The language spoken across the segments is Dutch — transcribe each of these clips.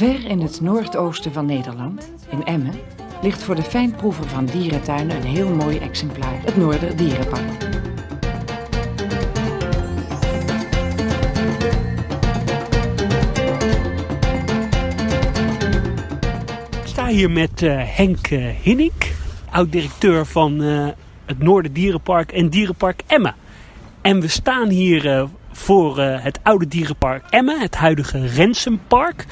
Ver in het noordoosten van Nederland, in Emmen, ligt voor de fijnproever van dierentuinen een heel mooi exemplaar, het Noorder Dierenpark. Ik sta hier met uh, Henk uh, oud-directeur van uh, het Noorder Dierenpark en Dierenpark Emmen. En we staan hier voor het oude dierenpark Emmen, het huidige Rensenpark.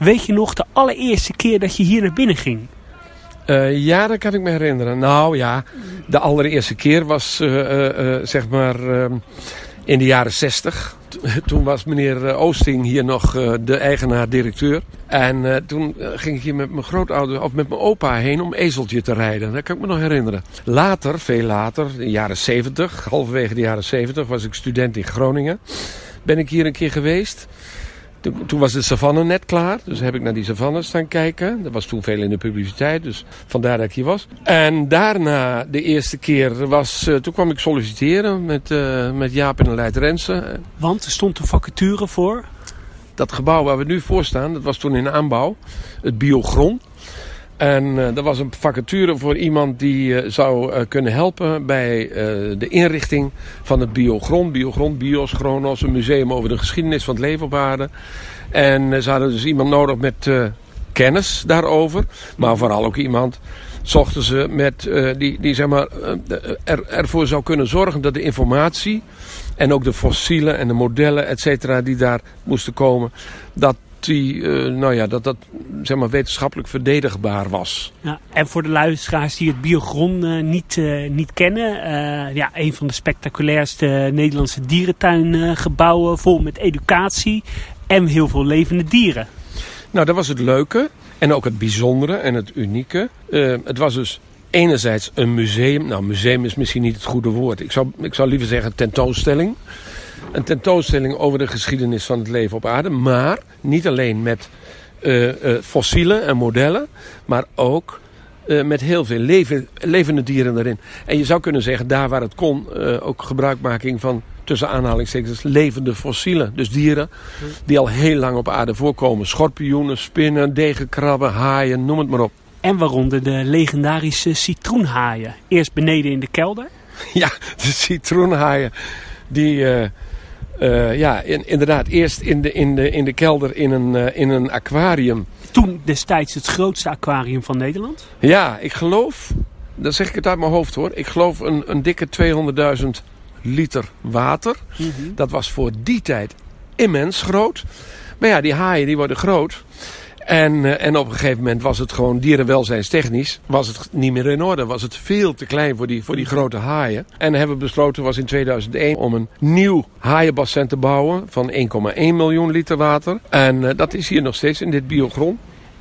Weet je nog de allereerste keer dat je hier naar binnen ging? Uh, ja, dat kan ik me herinneren. Nou ja, de allereerste keer was uh, uh, zeg maar in de jaren zestig. Toen was meneer Oosting hier nog de eigenaar-directeur. En toen ging ik hier met mijn grootouder of met mijn opa heen om ezeltje te rijden. Dat kan ik me nog herinneren. Later, veel later, in de jaren zeventig, halverwege de jaren zeventig, was ik student in Groningen. Ben ik hier een keer geweest. Toen, toen, was de savanne net klaar. Dus heb ik naar die savanne staan kijken. Dat was toen veel in de publiciteit. Dus vandaar dat ik hier was. En daarna, de eerste keer, was, uh, toen kwam ik solliciteren met, uh, met Jaap en Leid Rensen. Want er stond een vacature voor? Dat gebouw waar we nu voor staan, dat was toen in aanbouw. Het Biogron. En uh, er was een vacature voor iemand die uh, zou uh, kunnen helpen bij de inrichting van het Biogron. Biogron, Bios, Chronos, een museum over de geschiedenis van het leven op aarde. En ze hadden dus iemand nodig met kennis daarover. Maar vooral ook iemand zochten ze met, die, die zeg maar, er, ervoor zou kunnen zorgen dat de informatie... en ook de fossielen en de modellen, et cetera, die daar moesten komen... dat die, uh, nou ja, dat dat zeg maar, wetenschappelijk verdedigbaar was. Ja, en voor de luisteraars die het biogron uh, niet, uh, niet kennen, ja, een van de spectaculairste Nederlandse dierentuingebouwen, vol met educatie en heel veel levende dieren. Nou, dat was het leuke en ook het bijzondere en het unieke. het was dus enerzijds een museum. Nou, museum is misschien niet het goede woord. Ik zou, ik zou liever zeggen tentoonstelling een tentoonstelling over de geschiedenis van het leven op aarde. Maar niet alleen met uh, uh, fossielen en modellen, maar ook uh, met heel veel leven, levende dieren erin. En je zou kunnen zeggen, daar waar het kon, ook gebruikmaking van tussen aanhalingstekens levende fossielen. Dus dieren die al heel lang op aarde voorkomen. Schorpioenen, spinnen, degenkrabben, haaien, noem het maar op. En waaronder de legendarische citroenhaaien. Eerst beneden in de kelder. Ja, de citroenhaaien. Die, uh, ja, in, inderdaad, eerst in de, in de, in de kelder in een, uh, in een aquarium. Toen destijds het grootste aquarium van Nederland? Ja, ik geloof, dan zeg ik het uit mijn hoofd hoor. Ik geloof een, een dikke 200.000 liter water. Mm -hmm. Dat was voor die tijd immens groot. Maar ja, die haaien die worden groot. En, uh, en op een gegeven moment was het gewoon dierenwelzijnstechnisch was het niet meer in orde. Was het veel te klein voor die, voor die grote haaien. En hebben we besloten was in 2001 om een nieuw haaienbassin te bouwen van 1,1 miljoen liter water. En uh, dat is hier nog steeds in dit biogron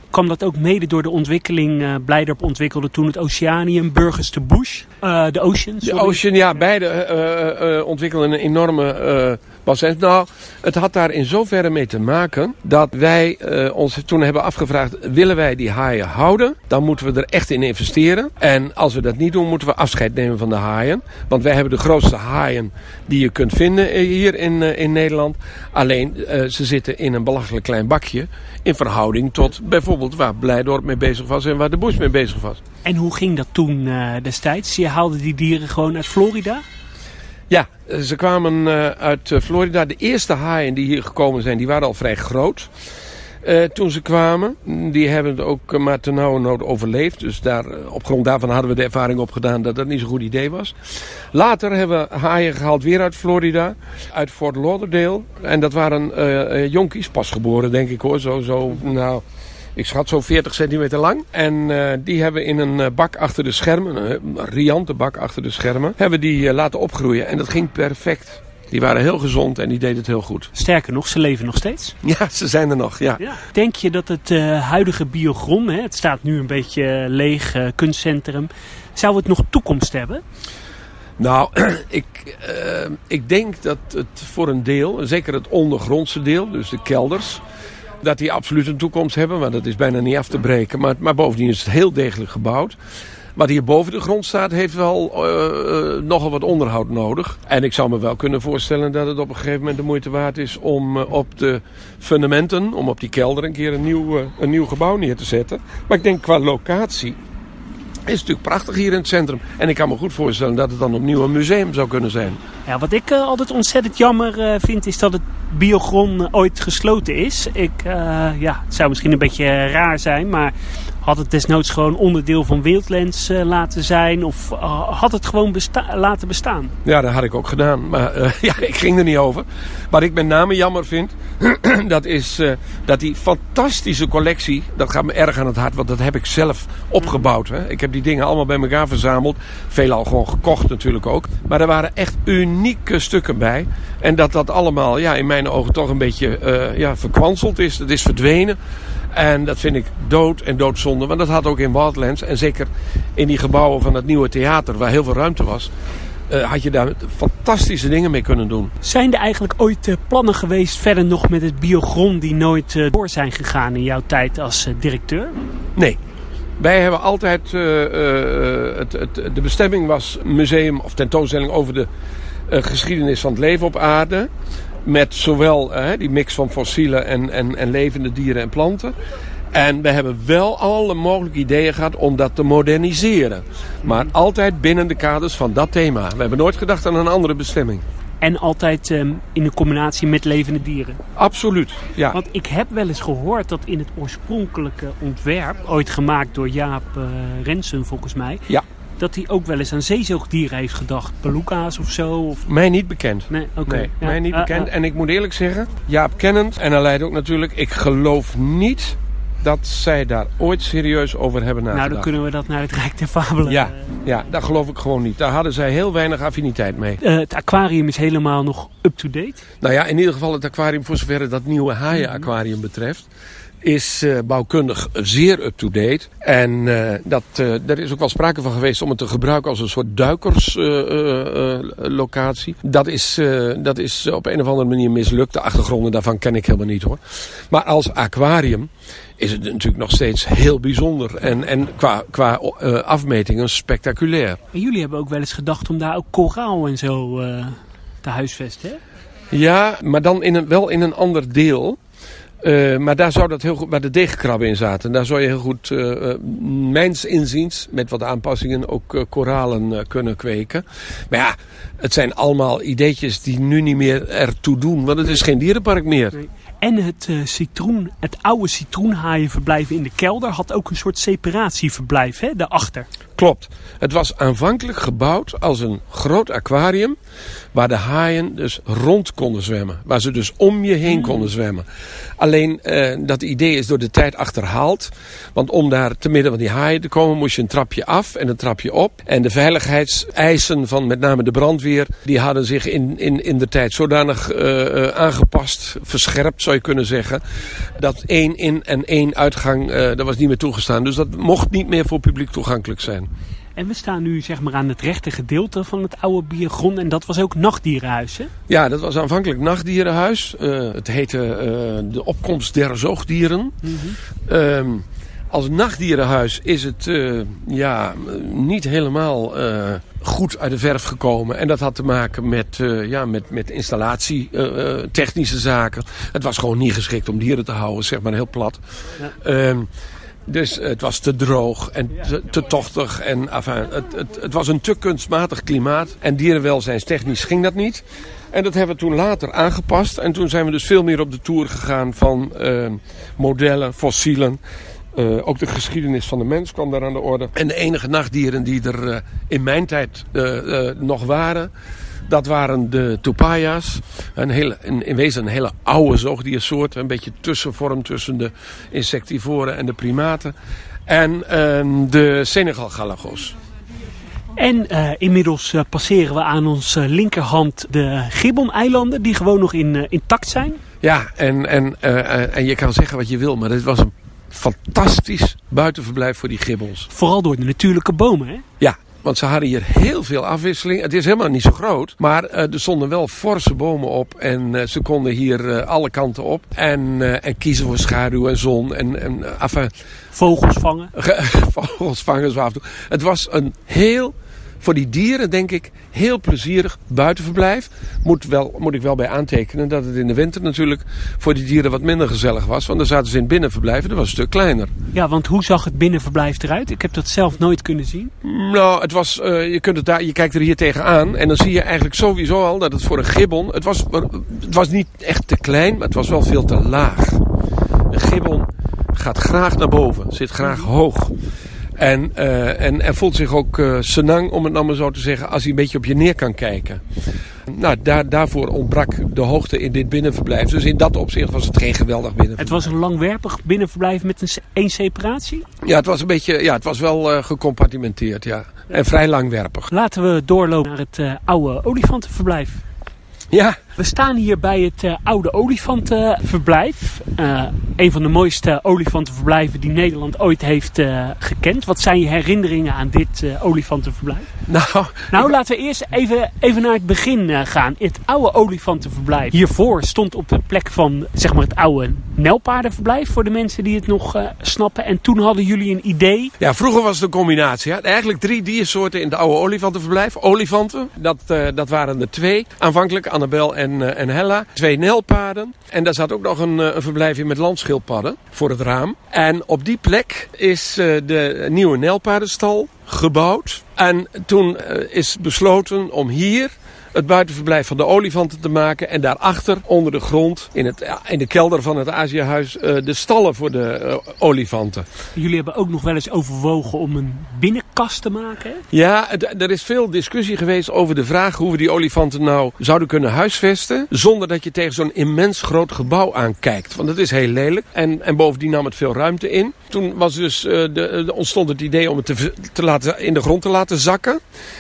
kwam dat ook mede door de ontwikkeling. Uh, Blijdorp ontwikkelde toen het Oceanium, Burgers de Bush, uh, de Ocean. Sorry. De Ocean, ja, beide uh, ontwikkelden een enorme Nou, het had daar in zoverre mee te maken dat wij ons toen hebben afgevraagd: willen wij die haaien houden? Dan moeten we er echt in investeren. En als we dat niet doen, moeten we afscheid nemen van de haaien. Want wij hebben de grootste haaien die je kunt vinden hier in, in Nederland. Alleen ze zitten in een belachelijk klein bakje in verhouding tot bijvoorbeeld waar Blijdorp mee bezig was en waar de Bush mee bezig was. En hoe ging dat toen destijds? Je haalde die dieren gewoon uit Florida? Ja, ze kwamen uh, uit Florida. De eerste haaien die hier gekomen zijn, die waren al vrij groot. Toen ze kwamen, die hebben het ook maar ten nauwe nood overleefd. Dus daar, op grond daarvan hadden we de ervaring opgedaan dat dat niet zo'n goed idee was. Later hebben we haaien gehaald weer uit Florida, uit Fort Lauderdale. En dat waren uh, jonkies, pas geboren denk ik hoor. Zo, zo, nou, ik schat zo 40 centimeter lang. En uh, die hebben in een bak achter de schermen, een riante bak achter de schermen, hebben die laten opgroeien. En dat ging perfect. Die waren heel gezond en die deden het heel goed. Sterker nog, ze leven nog steeds. Ja, ze zijn er nog, ja. ja. Denk je dat het uh, huidige biogron, hè, het staat nu een beetje leeg, kunstcentrum, zou het nog toekomst hebben? Nou, ik, ik denk dat het voor een deel, zeker het ondergrondse deel, dus de kelders, dat die absoluut een toekomst hebben. Maar dat is bijna niet af te breken. Maar, maar bovendien is het heel degelijk gebouwd. Wat hier boven de grond staat, heeft wel uh, uh, nogal wat onderhoud nodig. En ik zou me wel kunnen voorstellen dat het op een gegeven moment de moeite waard is om uh, op de fundamenten, om op die kelder een keer een nieuw, een nieuw gebouw neer te zetten. Maar ik denk qua locatie is natuurlijk prachtig hier in het centrum. En ik kan me goed voorstellen dat het dan opnieuw een museum zou kunnen zijn. Ja, wat ik uh, altijd ontzettend jammer uh, vind is dat het biogron ooit gesloten is. Ik, ja, het zou misschien een beetje raar zijn, maar had het desnoods gewoon onderdeel van Wildlands laten zijn? Of had het gewoon laten bestaan? Ja, dat had ik ook gedaan. Maar ja, ik ging er niet over. Wat ik met name jammer vind, dat is dat die fantastische collectie, dat gaat me erg aan het hart, want dat heb ik zelf opgebouwd. Hè. Ik heb die dingen allemaal bij elkaar verzameld. Veelal gewoon gekocht natuurlijk ook. Maar er waren echt unieke stukken bij. En dat dat allemaal ja, in mijn ogen toch een beetje ja, verkwanseld is. Het is verdwenen. En dat vind ik dood en doodzonde. Want dat had ook in Wildlands. En zeker in die gebouwen van het nieuwe theater, waar heel veel ruimte was. Uh, had je daar fantastische dingen mee kunnen doen. Zijn er eigenlijk ooit uh, plannen geweest verder nog met het biogron die nooit uh, door zijn gegaan in jouw tijd als directeur? Nee. Wij hebben altijd, het, het, de bestemming was museum of tentoonstelling over de geschiedenis van het leven op aarde. Met zowel die mix van fossiele en, en, en levende dieren en planten. En we hebben wel alle mogelijke ideeën gehad om dat te moderniseren. Maar altijd binnen de kaders van dat thema. We hebben nooit gedacht aan een andere bestemming. En altijd um, in een combinatie met levende dieren. Absoluut, ja. Want ik heb wel eens gehoord dat in het oorspronkelijke ontwerp, ooit gemaakt door Jaap uh, Rensen volgens mij, ja. Dat hij ook wel eens aan zeezoogdieren heeft gedacht. Beluga's of zo? Of... Mij niet bekend. Nee, oké. Okay. Nee, ja. mij niet uh, bekend. Uh. En ik moet eerlijk zeggen, Jaap kennend, en hij leidt ook natuurlijk, ik geloof niet dat zij daar ooit serieus over hebben nagedacht. Nou, dan kunnen we dat naar het Rijk der Fabelen. Ja, ja, dat geloof ik gewoon niet. Daar hadden zij heel weinig affiniteit mee. Uh, het aquarium is helemaal nog up-to-date? Nou ja, in ieder geval het aquarium, voor zover dat nieuwe haaien-aquarium betreft is uh, bouwkundig zeer up-to-date. En uh, dat, uh, er is ook wel sprake van geweest om het te gebruiken als een soort duikerslocatie. dat, is, dat is op een of andere manier mislukt. De achtergronden daarvan ken ik helemaal niet hoor. Maar als aquarium is het natuurlijk nog steeds heel bijzonder. En, en qua, qua afmetingen spectaculair. En jullie hebben ook wel eens gedacht om daar ook koraal en zo te huisvesten, hè? Ja, maar dan in een, wel in een ander deel. Uh, maar daar zou dat heel goed, waar de deegkrabben in zaten, daar zou je heel goed, uh, mijns inziens, met wat aanpassingen, ook koralen kunnen kweken. Maar ja, het zijn allemaal ideetjes die nu niet meer ertoe doen, want het is geen dierenpark meer. En het citroen, het oude citroenhaaienverblijf in de kelder had ook een soort separatieverblijf, hè, daarachter. Klopt. Het was aanvankelijk gebouwd als een groot aquarium waar de haaien dus rond konden zwemmen. Waar ze dus om je heen konden zwemmen. Alleen uh, dat idee is door de tijd achterhaald. Want om daar te midden van die haaien te komen moest je een trapje af en een trapje op. En de veiligheidseisen van met name de brandweer die hadden zich in, in, in de tijd zodanig uh, aangepast, verscherpt zou je kunnen zeggen. Dat één in en één uitgang, uh, dat was niet meer toegestaan. Dus dat mocht niet meer voor publiek toegankelijk zijn. En we staan nu zeg maar aan het rechte gedeelte van het oude biergrond. En dat was ook nachtdierenhuis, hè? Ja, dat was aanvankelijk nachtdierenhuis. Uh, het heette uh, de opkomst der zoogdieren. Mm -hmm. um, als nachtdierenhuis is het uh, ja, niet helemaal goed uit de verf gekomen. En dat had te maken met, ja, met, met installatie, technische zaken. Het was gewoon niet geschikt om dieren te houden, zeg maar heel plat. Ja. Um, dus het was te droog en te, te tochtig. En enfin, het, het, het, was een te kunstmatig klimaat. En dierenwelzijnstechnisch ging dat niet. En dat hebben we toen later aangepast. En toen zijn we dus veel meer op de tour gegaan van uh, modellen, fossielen. Uh, ook de geschiedenis van de mens kwam daar aan de orde. En de enige nachtdieren die er uh, in mijn tijd nog waren, dat waren de tupaya's. Een hele, in, in wezen een hele oude zoogdiersoort. Een beetje tussenvorm tussen de insectivoren en de primaten. En uh, de Senegal galagos. En uh, inmiddels uh, passeren we aan onze linkerhand de Gibbon-eilanden, die gewoon nog in, uh, intact zijn. Ja, en, en, en je kan zeggen wat je wil, maar dit was een fantastisch buitenverblijf voor die gibbons. Vooral door de natuurlijke bomen, hè? Ja, Want ze hadden hier heel veel afwisseling. Het is helemaal niet zo groot. Maar er stonden wel forse bomen op. En ze konden hier alle kanten op. En, en kiezen voor schaduw en zon. En, en enfin, Vogels vangen. Vogels vangen zo af en toe. Het was een heel voor die dieren denk ik heel plezierig buitenverblijf. Moet, wel, moet ik wel bij aantekenen dat het in de winter natuurlijk voor die dieren wat minder gezellig was. Want dan zaten ze in het binnenverblijf en dat was een stuk kleiner. Ja, want hoe zag het binnenverblijf eruit? Ik heb dat zelf nooit kunnen zien. Nou, het was, uh, je, kunt het daar, je kijkt er hier tegenaan en dan zie je eigenlijk sowieso al dat het voor een gibbon... Het was, het was niet echt te klein, maar het was wel veel te laag. Een gibbon gaat graag naar boven, zit graag hoog. En, uh, en, en voelt zich ook uh, senang, om het nou maar zo te zeggen, als hij een beetje op je neer kan kijken. Nou, daar, daarvoor ontbrak de hoogte in dit binnenverblijf. Dus in dat opzicht was het geen geweldig binnenverblijf. Het was een langwerpig binnenverblijf met een één separatie? Ja, het was een beetje, ja, het was wel uh, gecompartimenteerd, ja. En vrij langwerpig. Laten we doorlopen naar het oude olifantenverblijf. Ja. We staan hier bij het uh, oude olifantenverblijf. Uh, een van de mooiste olifantenverblijven die Nederland ooit heeft uh, gekend. Wat zijn je herinneringen aan dit olifantenverblijf? Nou, nou laten we eerst even, even naar het begin gaan. Het oude olifantenverblijf. Hiervoor stond op de plek van zeg maar, het oude nelpaardenverblijf. Voor de mensen die het nog snappen. En toen hadden jullie een idee. Ja, vroeger was het een combinatie. Hè? Eigenlijk drie diersoorten in het oude olifantenverblijf. Olifanten, dat, dat waren er twee. Aanvankelijk Annabel en en, eh, en Hella. Twee nelpaden. En daar zat ook nog een, eh, een verblijfje met landschildpadden voor het raam. En op die plek is eh, de nieuwe nelpadenstal gebouwd. En toen is besloten om hier het buitenverblijf van de olifanten te maken. En daarachter, onder de grond, in, het, in de kelder van het Aziëhuis, uh, de stallen voor de uh, olifanten. Jullie hebben ook nog wel eens overwogen om een binnenkast te maken? Hè? Ja, er is veel discussie geweest over de vraag hoe we die olifanten nou zouden kunnen huisvesten. Zonder dat je tegen zo'n immens groot gebouw aankijkt. Want dat is heel lelijk. En, en bovendien nam het veel ruimte in. Toen was dus, uh, de, de, ontstond het idee om het te, te laten, in de grond te laten zakken.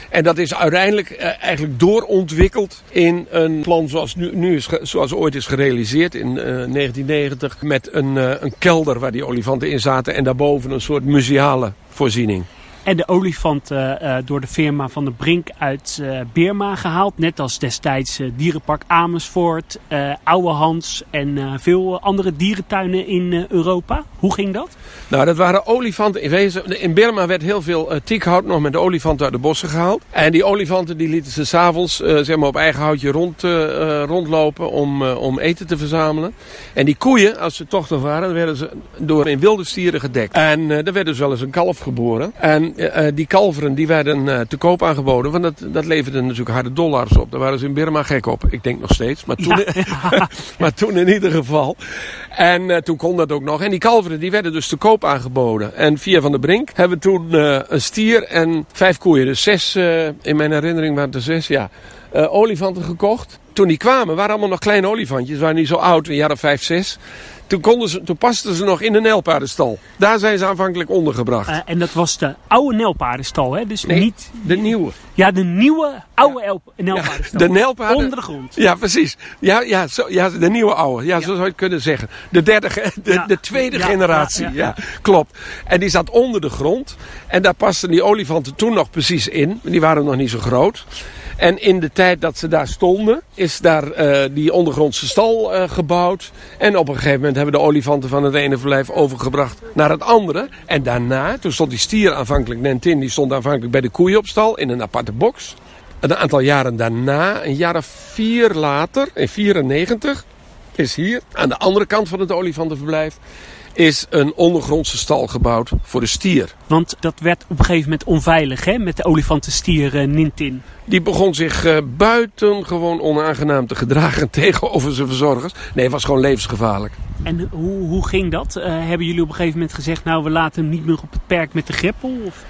En dat is uiteindelijk eigenlijk door ontwikkeld in een plan zoals, nu, nu is, zoals ooit is gerealiseerd in uh, 1990. Met een, uh, een kelder waar die olifanten in zaten en daarboven een soort museale voorziening. En de olifant uh, door de firma Van de Brink uit uh, Beerma gehaald. Net als destijds Dierenpark Amersfoort, Oude Hans en veel andere dierentuinen in Europa. Hoe ging dat? Nou, dat waren olifanten. In, wezen, in Burma werd heel veel tiekhout nog met de olifanten uit de bossen gehaald. En die olifanten die lieten ze s'avonds zeg maar op eigen houtje rond, rondlopen om, om eten te verzamelen. En die koeien, als ze tochtig waren, werden ze door in wilde stieren gedekt. En er werd dus wel eens een kalf geboren. En die kalveren die werden te koop aangeboden, want dat, dat leverde natuurlijk harde dollars op. Daar waren ze in Burma gek op. Ik denk nog steeds, maar toen, ja. maar toen in ieder geval. En toen kon dat ook nog. En die kalveren die werden dus te koop aangeboden. En via Van der Brink hebben we toen een stier en vijf koeien. Dus zes, in mijn herinnering waren er zes, ja. Olifanten gekocht. Toen die kwamen waren allemaal nog kleine olifantjes. waren niet zo oud, een jaar of vijf, zes. Toen, konden ze, toen pasten ze nog in de nelpaardenstal. Daar zijn ze aanvankelijk ondergebracht. Uh, en dat was de oude nelpaardenstal, hè? Dus nee, niet... de nieuwe. Ja, de nieuwe oude ja. de nelpaarden... Onder de grond. Ja, precies. Ja, ja, zo, ja de nieuwe oude. Ja, ja, zo zou je het kunnen zeggen. De, derde, de tweede generatie. Ja, klopt. En die zat onder de grond. En daar pasten die olifanten toen nog precies in. Die waren nog niet zo groot. En in de tijd dat ze daar stonden, is daar uh, die ondergrondse stal uh, gebouwd. En op een gegeven moment hebben de olifanten van het ene verblijf overgebracht naar het andere. En daarna, toen stond die stier aanvankelijk Nentin, die stond aanvankelijk bij de koeien op stal in een aparte box. Een aantal jaren daarna, een jaar of vier later, in 94, is hier aan de andere kant van het olifantenverblijf is een ondergrondse stal gebouwd voor de stier. Want dat werd op een gegeven moment onveilig hè, met de olifantenstier uh, Nintin. Die begon zich uh, buitengewoon onaangenaam te gedragen tegenover zijn verzorgers. Nee, het was gewoon levensgevaarlijk. En hoe, hoe ging dat? Uh, hebben jullie op een gegeven moment gezegd, nou we laten hem niet meer op het perk met de greppel? Of?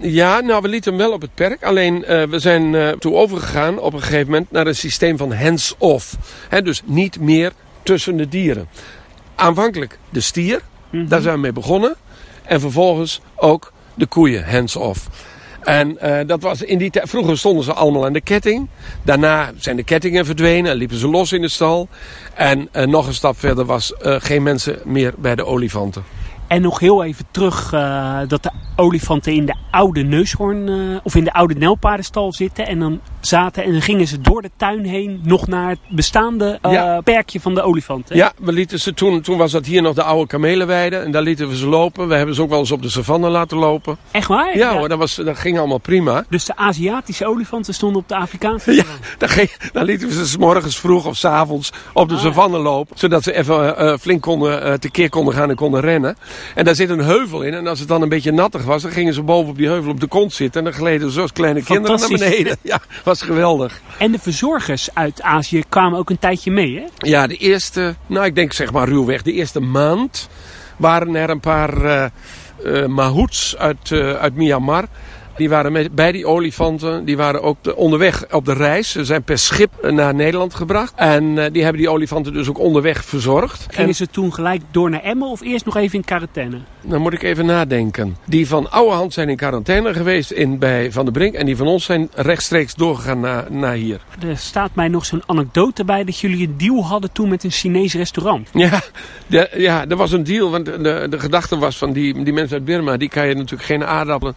Ja, nou we lieten hem wel op het perk. Alleen we zijn toe overgegaan op een gegeven moment naar een systeem van hands-off. Dus niet meer tussen de dieren aanvankelijk de stier. Mm -hmm. Daar zijn we mee begonnen. En vervolgens ook de koeien, hands-off. En uh, dat was in die tijd. Vroeger stonden ze allemaal aan de ketting. Daarna zijn de kettingen verdwenen en liepen ze los in de stal. En uh, nog een stap verder was uh, geen mensen meer bij de olifanten. En nog heel even terug uh, dat de olifanten in de oude neushoorn uh, of in de oude nelpaardenstal zitten. En dan zaten en dan gingen ze door de tuin heen nog naar het bestaande uh, ja. perkje van de olifanten. Ja, we lieten ze toen, toen was dat hier nog de oude kamelenweide. En daar lieten we ze lopen. We hebben ze ook wel eens op de savanne laten lopen. Echt waar? Ja, ja. hoor, dat, was, dat ging allemaal prima. Dus de Aziatische olifanten stonden op de Afrikaanse Ja, daar, ging, daar lieten we ze s morgens vroeg of s avonds op de ah. savanne lopen. Zodat ze even flink konden, tekeer konden gaan en konden rennen. En daar zit een heuvel in. En als het dan een beetje nattig was, dan gingen ze boven op die heuvel op de kont zitten. En dan gleden ze zoals kleine kinderen naar beneden. Ja, was geweldig. En de verzorgers uit Azië kwamen ook een tijdje mee, hè? Ja, de eerste, nou ik denk zeg maar ruwweg, de eerste maand waren er een paar uh, uh, mahouts uit, uh, uit Myanmar. Die waren met, bij die olifanten, die waren ook de, onderweg op de reis. Ze zijn per schip naar Nederland gebracht. En uh, die hebben die olifanten dus ook onderweg verzorgd. Gingen en, ze toen gelijk door naar Emmen of eerst nog even in quarantaine? Dan moet ik even nadenken. Die van Ouwehand zijn in quarantaine geweest in, bij Van der Brink. En die van ons zijn rechtstreeks doorgegaan naar, naar hier. Er staat mij nog zo'n anekdote bij dat jullie een deal hadden toen met een Chinees restaurant. Ja, de, ja er was een deal. Want de, de gedachte was van die, die mensen uit Birma, die kan je natuurlijk geen aardappelen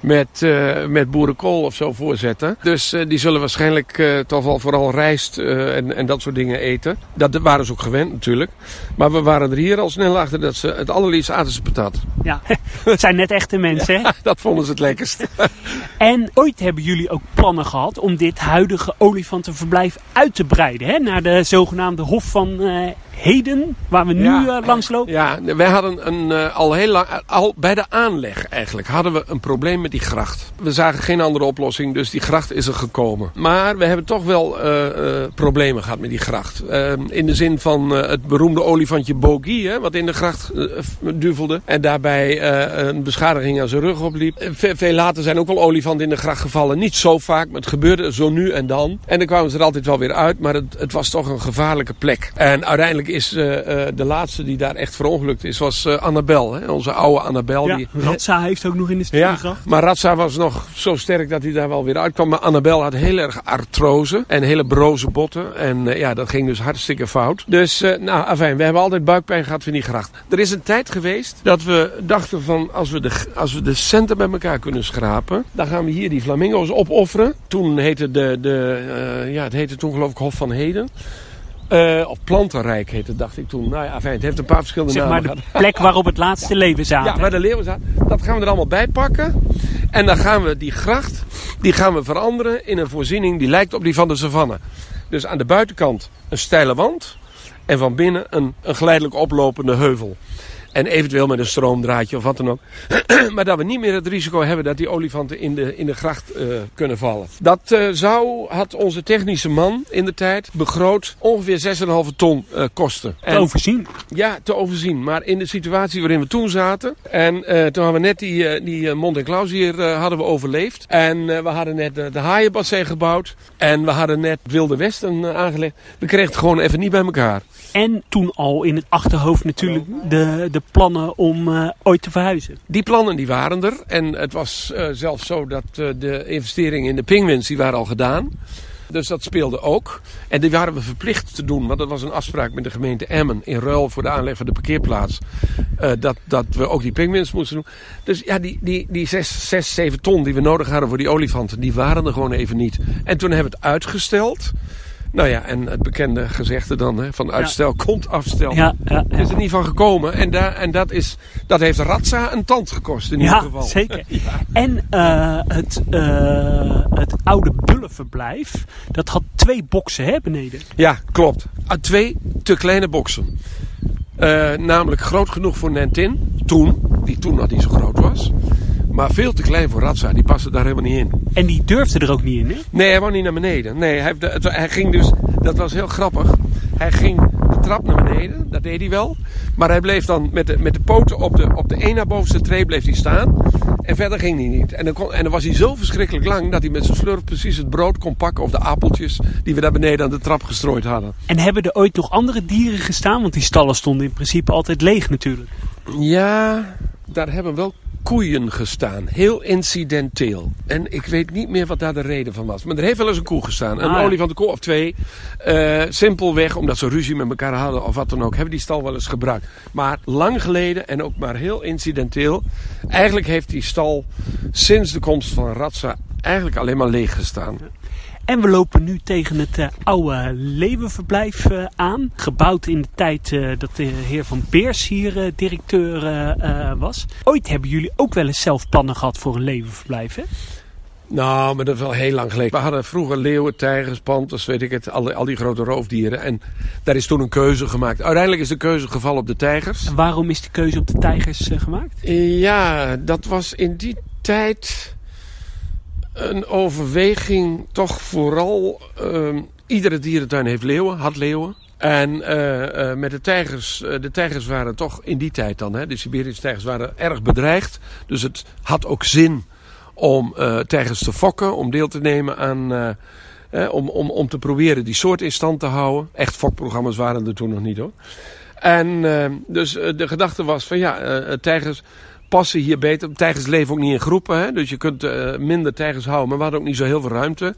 met uh, met boerenkool of zo voorzetten. Dus uh, die zullen waarschijnlijk uh, toch wel vooral rijst en, en dat soort dingen eten. Dat waren ze ook gewend natuurlijk. Maar we waren er hier al snel achter dat ze het allerliefst aten ze patat. Ja, het zijn net echte mensen. Ja, dat vonden ze het lekkerst. en ooit hebben jullie ook plannen gehad om dit huidige olifantenverblijf uit te breiden. Hè? Naar de zogenaamde Hof van Heden, waar we nu ja, uh, langs lopen? Ja, wij hadden een, al heel lang, al bij de aanleg eigenlijk, hadden we een probleem met die gracht. We zagen geen andere oplossing, dus die gracht is er gekomen. Maar we hebben toch wel uh, problemen gehad met die gracht. in de zin van het beroemde olifantje Bogie, hè, wat in de gracht duvelde. En daarbij een beschadiging aan zijn rug opliep. Ve veel later zijn ook wel olifanten in de gracht gevallen. Niet zo vaak, maar het gebeurde zo nu en dan. En dan kwamen ze er altijd wel weer uit, maar het, het was toch een gevaarlijke plek. En uiteindelijk is de laatste die daar echt verongelukt is, was Annabel. Hè? Onze oude Annabel. Ja, die... Ratsa heeft ook nog in de. Ja, maar Ratsa was nog zo sterk dat hij daar wel weer uitkwam. Maar Annabel had heel erg artrose en hele broze botten. En ja, dat ging dus hartstikke fout. Dus, nou, afijn, we hebben altijd buikpijn gehad van die gracht. Er is een tijd geweest dat we dachten van, als we de, als we de centen bij elkaar kunnen schrapen, dan gaan we hier die flamingo's opofferen. Toen heette de, de ja, het heette toen geloof ik Hof van Heden. Uh, of Plantenrijk heette, dacht ik toen. Nou ja, fijn, het heeft een paar verschillende zeg namen maar de plek waarop het laatste leven zaten. Ja, waar de leeuwen zaten. Dat gaan we er allemaal bij pakken. En dan gaan we die gracht, die gaan we veranderen in een voorziening die lijkt op die van de savanne. Dus aan de buitenkant een steile wand. En van binnen een, een geleidelijk oplopende heuvel. En eventueel met een stroomdraadje of wat dan ook. maar dat we niet meer het risico hebben dat die olifanten in de, in de gracht uh, kunnen vallen. Dat uh, zou, had onze technische man in de tijd begroot ongeveer 6,5 ton uh, kosten. Te en, overzien? Ja, te overzien. Maar in de situatie waarin we toen zaten. En toen hadden we net die, die Mont en Klaus hier hadden we overleefd. En we hadden net de, de haaienbassin gebouwd. En we hadden net Wilde Westen aangelegd. We kregen het gewoon even niet bij elkaar. En toen al in het achterhoofd natuurlijk de, de plannen om uh, ooit te verhuizen. Die plannen die waren er. En het was uh, zelfs zo dat uh, de investeringen in de pingwins die waren al gedaan. Dus dat speelde ook. En die waren we verplicht te doen. Want dat was een afspraak met de gemeente Emmen. In ruil voor de aanleg van de parkeerplaats. dat, dat we ook die pingwins moesten doen. Dus ja, die, die, die 6, 6, 7 ton die we nodig hadden voor die olifanten. Die waren er gewoon even niet. En toen hebben we het uitgesteld. Nou ja, en het bekende gezegde dan, hè, van uitstel ja. komt afstel. Ja, ja, ja. Is er niet van gekomen. En, daar, en dat, is, dat heeft Ratsa een tand gekost in ieder geval. Zeker. En uh, het, uh, het oude bullenverblijf, dat had twee boksen hè, beneden. Ja, klopt. Uh, twee te kleine boksen. namelijk groot genoeg voor Nentin, toen, die toen nog niet zo groot was. Maar veel te klein voor Ratsa, die paste daar helemaal niet in. En die durfde er ook niet in, hè? Nee, hij wou niet naar beneden. Nee, hij, hij ging dus, dat was heel grappig. Hij ging de trap naar beneden, dat deed hij wel. Maar hij bleef dan met de, met de poten op de, op de één na bovenste tree bleef hij staan. En verder ging hij niet. En dan, kon, en dan was hij zo verschrikkelijk lang dat hij met zijn slurf precies het brood kon pakken of de appeltjes die we daar beneden aan de trap gestrooid hadden. En hebben er ooit nog andere dieren gestaan? Want die stallen stonden in principe altijd leeg natuurlijk. Ja, daar hebben wel koeien gestaan. Heel incidenteel. En ik weet niet meer wat daar de reden van was. Maar er heeft wel eens een koe gestaan. Een Ah, ja. olifantenkoe of twee. Eh, simpelweg omdat ze ruzie met elkaar hadden of wat dan ook. Hebben die stal wel eens gebruikt. Maar lang geleden en ook maar heel incidenteel. Eigenlijk heeft die stal sinds de komst van Ratsa eigenlijk alleen maar leeg gestaan. En we lopen nu tegen het eh, oude levenverblijf eh, aan. Gebouwd in de tijd eh, dat de heer Van Beers hier directeur was. Ooit hebben jullie ook wel eens zelf plannen gehad voor een levenverblijf, hè? Nou, maar dat is wel heel lang geleden. We hadden vroeger leeuwen, tijgers, panters, weet ik het, al, al die grote roofdieren. En daar is toen een keuze gemaakt. Uiteindelijk is de keuze gevallen op de tijgers. En waarom is de keuze op de tijgers gemaakt? Ja, dat was in die tijd een overweging. Toch vooral, ehm, iedere dierentuin heeft leeuwen, had leeuwen. En eh, eh, met de tijgers, eh, de tijgers waren toch in die tijd dan, hè, de Siberische tijgers waren erg bedreigd. Dus het had ook zin om tijgers te fokken, om deel te nemen aan... eh, om, om, om te proberen die soort in stand te houden. Echt fokprogramma's waren er toen nog niet hoor. En eh, dus de gedachte was van ja, tijgers passen hier beter. Tijgers leven ook niet in groepen, hè? dus je kunt eh, minder tijgers houden. Maar we hadden ook niet zo heel veel ruimte.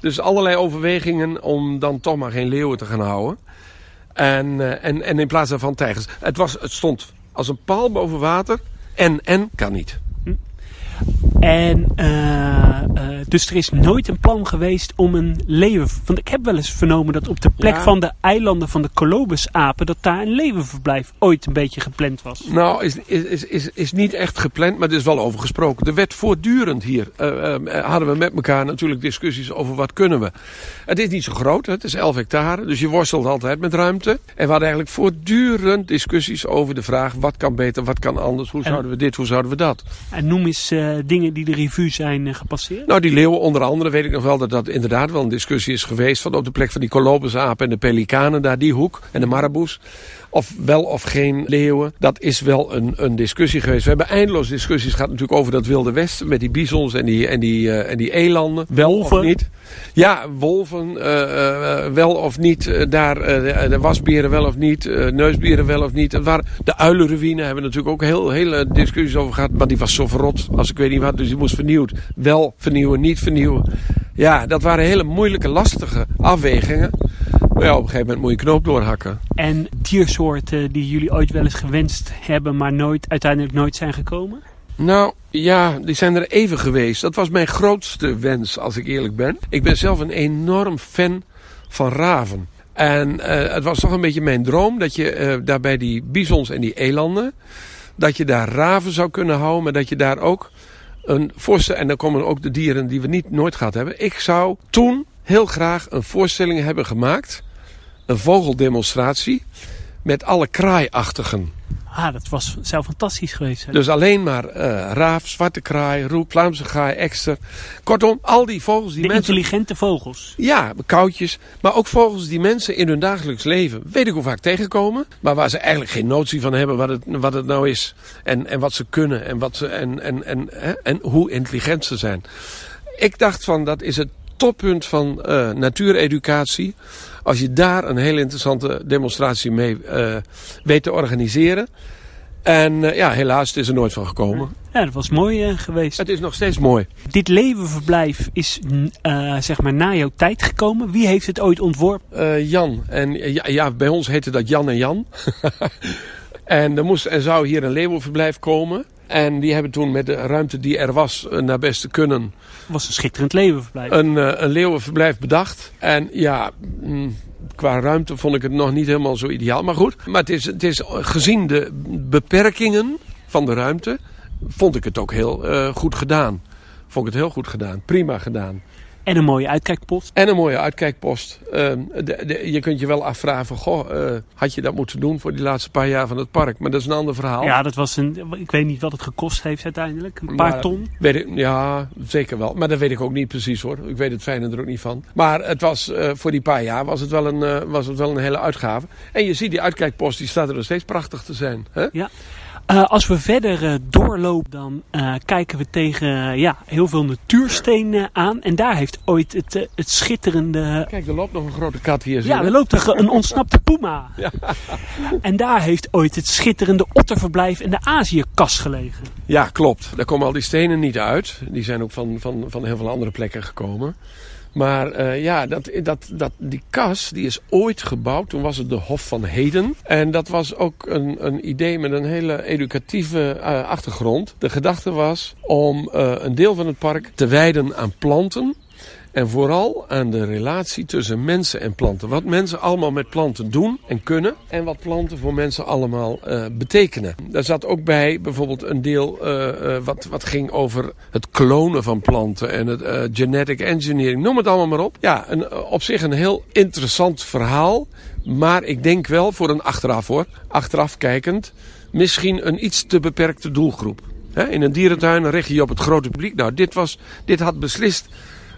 Dus allerlei overwegingen om dan toch maar geen leeuwen te gaan houden. En, eh, en, en in plaats daarvan tijgers. Het, was, het stond als een paal boven water. En, en kan niet. En eh, dus er is nooit een plan geweest om een leeuwen... Want ik heb wel eens vernomen dat op de plek Ja. van de eilanden van de Colobusapen... dat daar een leeuwenverblijf ooit een beetje gepland was. Nou, is, is, is, is, is niet echt gepland, maar er is wel over gesproken. Er werd voortdurend hier, eh, hadden we met elkaar natuurlijk discussies over wat kunnen we. Het is niet zo groot, hè, het is 11 hectare, dus je worstelt altijd met ruimte. En we hadden eigenlijk voortdurend discussies over de vraag, wat kan beter, wat kan anders, hoe En- zouden we dit, hoe zouden we dat. En noem eens eh, die de revue zijn eh, gepasseerd. Nou, die leeuwen onder andere weet ik nog wel dat dat inderdaad wel een discussie is geweest. Van op de plek van die kolobusapen en de pelikanen, daar die hoek. En de maraboes. Of wel of geen leeuwen. Dat is wel een, een discussie geweest. We hebben eindeloos discussies gehad natuurlijk over dat wilde westen. Met die bisons en die, en die, eh, en die elanden. Wel Wolven. of niet. Ja, wolven. eh, eh, wel of niet. daar de, wasberen wel of niet. neusberen wel of niet. Het waren, de uilenruïne hebben we natuurlijk ook heel, hele discussies over gehad. Maar die was zo verrot als ik weet niet wat. Dus die moest vernieuwd. Wel vernieuwen, niet vernieuwen. Ja, dat waren hele moeilijke, lastige afwegingen. Ja, op een gegeven moment moet je knoop doorhakken. En diersoorten die jullie ooit wel eens gewenst hebben... maar nooit, uiteindelijk nooit zijn gekomen? Nou, ja, die zijn er even geweest. Dat was mijn grootste wens, als ik eerlijk ben. Ik ben zelf een enorm fan van raven. En eh, het was toch een beetje mijn droom dat je eh, daar bij die bisons en die elanden... dat je daar raven zou kunnen houden, maar dat je daar ook een voorstel... en dan komen ook de dieren die we niet nooit gehad hebben. Ik zou toen heel graag een voorstelling hebben gemaakt... een vogeldemonstratie met alle kraaiachtigen. Ah, dat was, zou fantastisch geweest. Dus alleen maar eh, raaf, zwarte kraai, roep, Vlaamse kraai, ekster. Kortom, al die vogels die de mensen... intelligente vogels. Ja, koudjes. Maar ook vogels die mensen in hun dagelijks leven, weet ik hoe vaak tegenkomen. Maar waar ze eigenlijk geen notie van hebben wat het, wat het nou is. En, en wat ze kunnen en, wat ze, en, en, en, hè, en hoe intelligent ze zijn. Ik dacht van, dat is het toppunt van eh, natuureducatie. Als je daar een hele interessante demonstratie mee eh, weet te organiseren. En eh, ja, helaas, het is er nooit van gekomen. Ja, dat was mooi geweest. Het is nog steeds mooi. Dit levenverblijf is mm, zeg maar na jouw tijd gekomen. Wie heeft het ooit ontworpen? Jan. En ja, ja, bij ons heette dat Jan en Jan. en er, moest, er zou hier een leeuwenverblijf komen. En die hebben toen met de ruimte die er was, eh, naar beste kunnen, was een schitterend levenverblijf. een, eh, een leeuwenverblijf bedacht. En ja, mm, qua ruimte vond ik het nog niet helemaal zo ideaal. Maar goed, maar het is, het is eh, gezien de beperkingen van de ruimte, vond ik het ook heel goed gedaan. Vond ik het heel goed gedaan. Prima gedaan. En een mooie uitkijkpost. En een mooie uitkijkpost. Ehm, de, de- je kunt je wel afvragen van, goh, eh, had je dat moeten doen voor die laatste paar jaar van het park? Maar dat is een ander verhaal. Ja, dat was een. Ik weet niet wat het gekost heeft uiteindelijk. Een paar Maar- ton. Weet ik, ja, zeker wel. Maar dat weet ik ook niet precies hoor. Ik weet het fijne er ook niet van. Maar het was, eh, voor die paar jaar was het, wel een, eh, was het wel een hele uitgave. En je ziet die uitkijkpost, die staat er nog steeds prachtig te zijn. Hè? Uh, als we verder uh, doorlopen, dan uh, kijken we tegen ja, heel veel natuurstenen aan. En daar heeft ooit het, het schitterende... Kijk, er loopt nog een grote kat hier. Ja, er loopt een, een ontsnapte puma. Ja. En daar heeft ooit het schitterende otterverblijf en de Aziëkas gelegen. Ja, klopt. Daar komen al die stenen niet uit. Die zijn ook van, van, van heel veel andere plekken gekomen. Maar uh, ja, dat, dat, dat, die kas die is ooit gebouwd. Toen was het de Hof van Heden. En dat was ook een, een idee met een hele educatieve uh, achtergrond. De gedachte was om uh, een deel van het park te wijden aan planten. En vooral aan de relatie tussen mensen en planten. Wat mensen allemaal met planten doen en kunnen. En wat planten voor mensen allemaal uh, betekenen. Daar zat ook bij bijvoorbeeld een deel uh, uh, wat, wat ging over het klonen van planten. En het genetic engineering. Noem het allemaal maar op. Ja, een, op zich een heel interessant verhaal. Maar ik denk wel voor een achteraf hoor. Achteraf kijkend. Misschien een iets te beperkte doelgroep. In een dierentuin richt je je op het grote publiek. Nou, dit, was, dit had beslist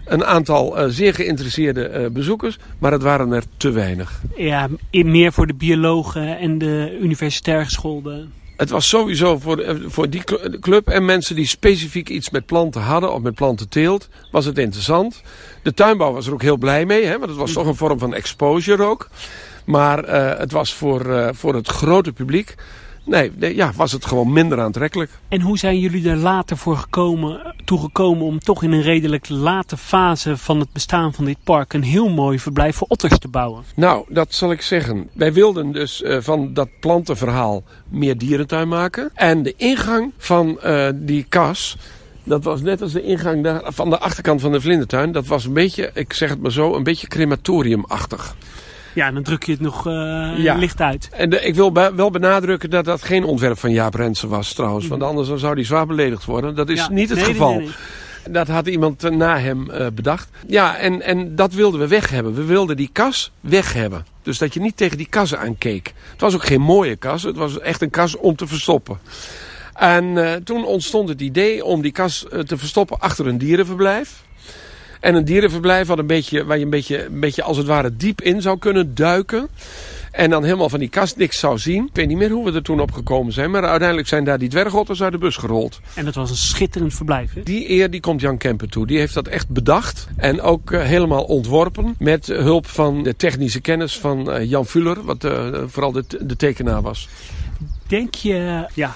een aantal uh, zeer geïnteresseerde uh, bezoekers, maar het waren er te weinig. Ja, meer voor de biologen en de universitair geschoolden. Het was sowieso voor, uh, voor die club en mensen die specifiek iets met planten hadden of met plantenteelt, was het interessant. De tuinbouw was er ook heel blij mee, hè, want het was toch een vorm van exposure ook. Maar het was voor, voor het grote publiek Nee, nee, ja, was het gewoon minder aantrekkelijk. En hoe zijn jullie er later voor gekomen, toegekomen om toch in een redelijk late fase van het bestaan van dit park een heel mooi verblijf voor otters te bouwen? Nou, dat zal ik zeggen. Wij wilden dus uh, van dat plantenverhaal meer dierentuin maken. En de ingang van uh, die kas, dat was net als de ingang daar, van de achterkant van de vlindertuin. Dat was een beetje, ik zeg het maar zo, een beetje crematoriumachtig. Ja, dan druk je het nog uh, ja. licht uit. En de, ik wil wel benadrukken dat dat geen ontwerp van Jaap Rensen was trouwens. Mm. Want anders zou hij zwaar beledigd worden. Dat is ja. niet het nee, geval. Nee, nee, dat had iemand na hem uh, bedacht. Ja, en, en dat wilden we weg hebben. We wilden die kas weg hebben. Dus dat je niet tegen die kas aankeek. Het was ook geen mooie kas. Het was echt een kas om te verstoppen. En uh, toen ontstond het idee om die kas te verstoppen achter een dierenverblijf. En een dierenverblijf wat een beetje, waar je een beetje, een beetje als het ware diep in zou kunnen duiken. En dan helemaal van die kast niks zou zien. Ik weet niet meer hoe we er toen op gekomen zijn. Maar uiteindelijk zijn daar die dwergotters uit de bus gerold. En dat was een schitterend verblijf. Hè? Die eer die komt Jan Kemper toe. Die heeft dat echt bedacht. En ook uh, helemaal ontworpen. Met hulp van de technische kennis van uh, Jan Fuller. Wat uh, vooral de, de tekenaar was. Denk je, ja,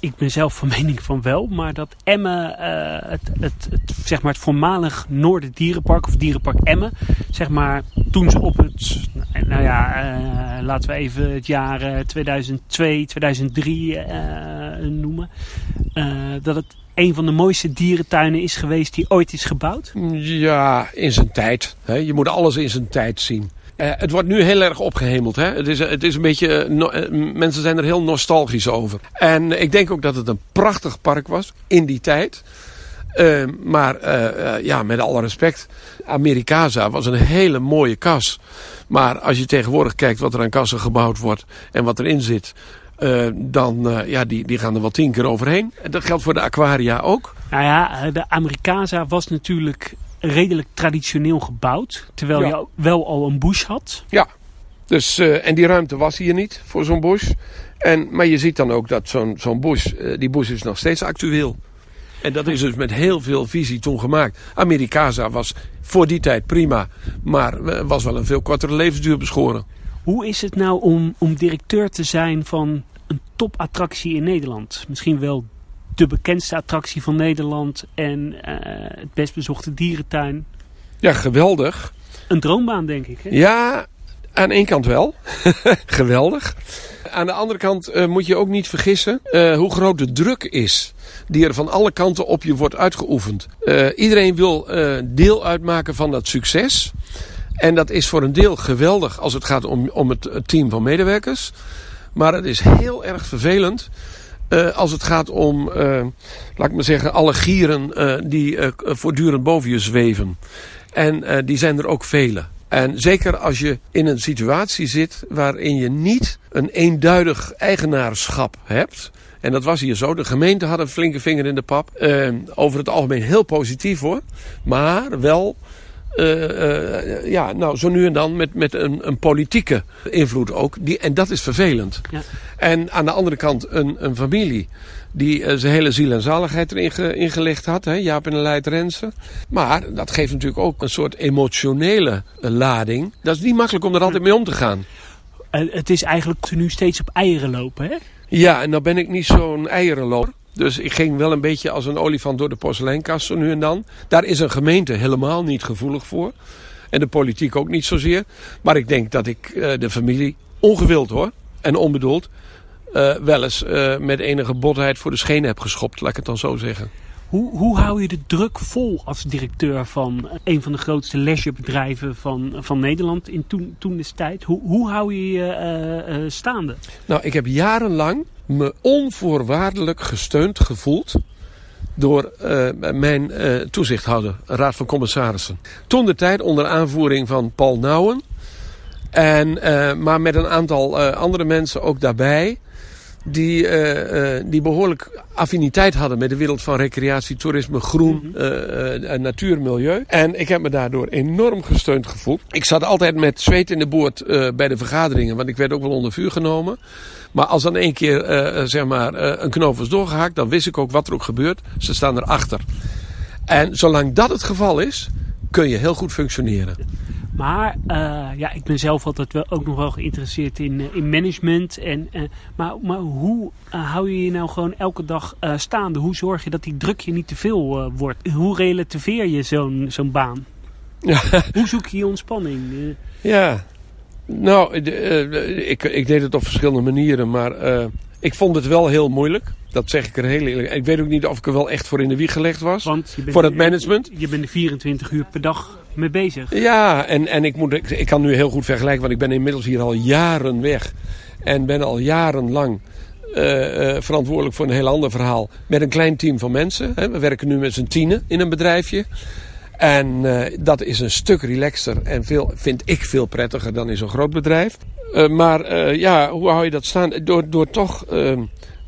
ik ben zelf van mening van wel, maar dat Emmen, uh, het, het, het, zeg maar het voormalig Noorden Dierenpark of Dierenpark Emmen, zeg maar toen ze op het, nou ja, uh, laten we even het jaar 2002, 2003 uh, noemen, dat het een van de mooiste dierentuinen is geweest die ooit is gebouwd? Ja, in zijn tijd. Hè? Je moet alles in zijn tijd zien. Uh, het wordt nu heel erg opgehemeld. Hè? Het, is, het is een beetje, uh, uh, mensen zijn er heel nostalgisch over. En ik denk ook dat het een prachtig park was in die tijd. maar ja, met alle respect, Americasa was een hele mooie kas. Maar als je tegenwoordig kijkt wat er aan kassen gebouwd wordt en wat erin zit... dan ja, die, die gaan er wel tien keer overheen. Dat geldt voor de aquaria ook. Nou ja, de Americasa was natuurlijk redelijk traditioneel gebouwd. Terwijl ja. je wel al een bush had. Ja, dus, uh, en die ruimte was hier niet voor zo'n bush. En, maar je ziet dan ook dat zo'n zo'n bush, uh, die bush is nog steeds actueel. En dat is dus met heel veel visie toen gemaakt. Americasa was voor die tijd prima, maar was wel een veel kortere levensduur beschoren. Hoe is het nou om, om directeur te zijn van een topattractie in Nederland? Misschien wel de bekendste attractie van Nederland en uh, het best bezochte dierentuin. Ja, geweldig. Een droombaan, denk ik. Hè? Ja, aan één kant wel. geweldig. Aan de andere kant uh, moet je ook niet vergissen uh, hoe groot de druk is. Die er van alle kanten op je wordt uitgeoefend. iedereen wil deel uitmaken van dat succes. En dat is voor een deel geweldig als het gaat om, om het, het team van medewerkers. Maar het is heel erg vervelend uh, als het gaat om, uh, laat ik maar zeggen, alle gieren uh, die voortdurend boven je zweven. En die zijn er ook vele. En zeker als je in een situatie zit waarin je niet een eenduidig eigenaarschap hebt. En dat was hier zo. De gemeente had een flinke vinger in de pap. over het algemeen heel positief hoor. Maar wel eh, eh, ja, nou, zo nu en dan met, met een, een politieke invloed ook. Die, en dat is vervelend. Ja. En aan de andere kant een, een familie die eh, zijn hele ziel en zaligheid erin ge, ingelegd had. Hè, Jaap en Leid Rensen. Maar dat geeft natuurlijk ook een soort emotionele lading. Dat is niet makkelijk om er altijd mee om te gaan. Het is eigenlijk nu steeds op eieren lopen, hè? Ja, en nou ben ik niet zo'n eierenloper. Dus ik ging wel een beetje als een olifant door de porseleinkast zo nu en dan. Daar is een gemeente helemaal niet gevoelig voor. En de politiek ook niet zozeer. Maar ik denk dat ik eh, de familie ongewild hoor. En onbedoeld. eh, wel eens eh, met enige botheid voor de schenen heb geschopt. Laat ik het dan zo zeggen. Hoe, hoe hou je de druk vol als directeur van een van de grootste leisurebedrijven van, van Nederland in toen, toen is tijd? Hoe, hoe hou je je staande? Nou, ik heb jarenlang me onvoorwaardelijk gesteund gevoeld door eh, mijn eh, toezichthouder, Raad van Commissarissen. Toen de tijd onder aanvoering van Paul Nouwen. En, eh, maar met een aantal andere mensen ook daarbij. Die, eh, eh, die behoorlijk affiniteit hadden met de wereld van recreatie, toerisme, groen, eh, eh, natuur, milieu. En ik heb me daardoor enorm gesteund gevoeld. Ik zat altijd met zweet in de boord bij de vergaderingen, want ik werd ook wel onder vuur genomen. Maar als dan één keer zeg maar, een knoop was doorgehaakt, dan wist ik ook wat er ook gebeurt. Ze staan erachter. En zolang dat het geval is, kun je heel goed functioneren. Maar eh, ja, ik ben zelf altijd wel, ook nog wel geïnteresseerd in, eh, in management. En, eh, maar, maar hoe hou je je nou gewoon elke dag staande? Hoe zorg je dat die druk je niet te veel wordt? Hoe relativeer je zo'n zo'n baan? Ja. Hoe zoek je je ontspanning? Ja, nou, de- ik, ik deed het op verschillende manieren, maar ik vond het wel heel moeilijk. Dat zeg ik er heel eerlijk. Ik weet ook niet of ik er wel echt voor in de wieg gelegd was. want je bent, Voor het management? Je bent er 24 uur per dag bezig. Ja, en, en ik, moet, ik, ik kan nu heel goed vergelijken, want ik ben inmiddels hier al jaren weg. En ben al jarenlang eh, eh, verantwoordelijk voor een heel ander verhaal. Met een klein team van mensen. Hè. We werken nu met z'n tienen in een bedrijfje. En eh, dat is een stuk relaxter en veel, vind ik veel prettiger dan in zo'n groot bedrijf. Maar ja, hoe hou je dat staan? Door, door toch... eh,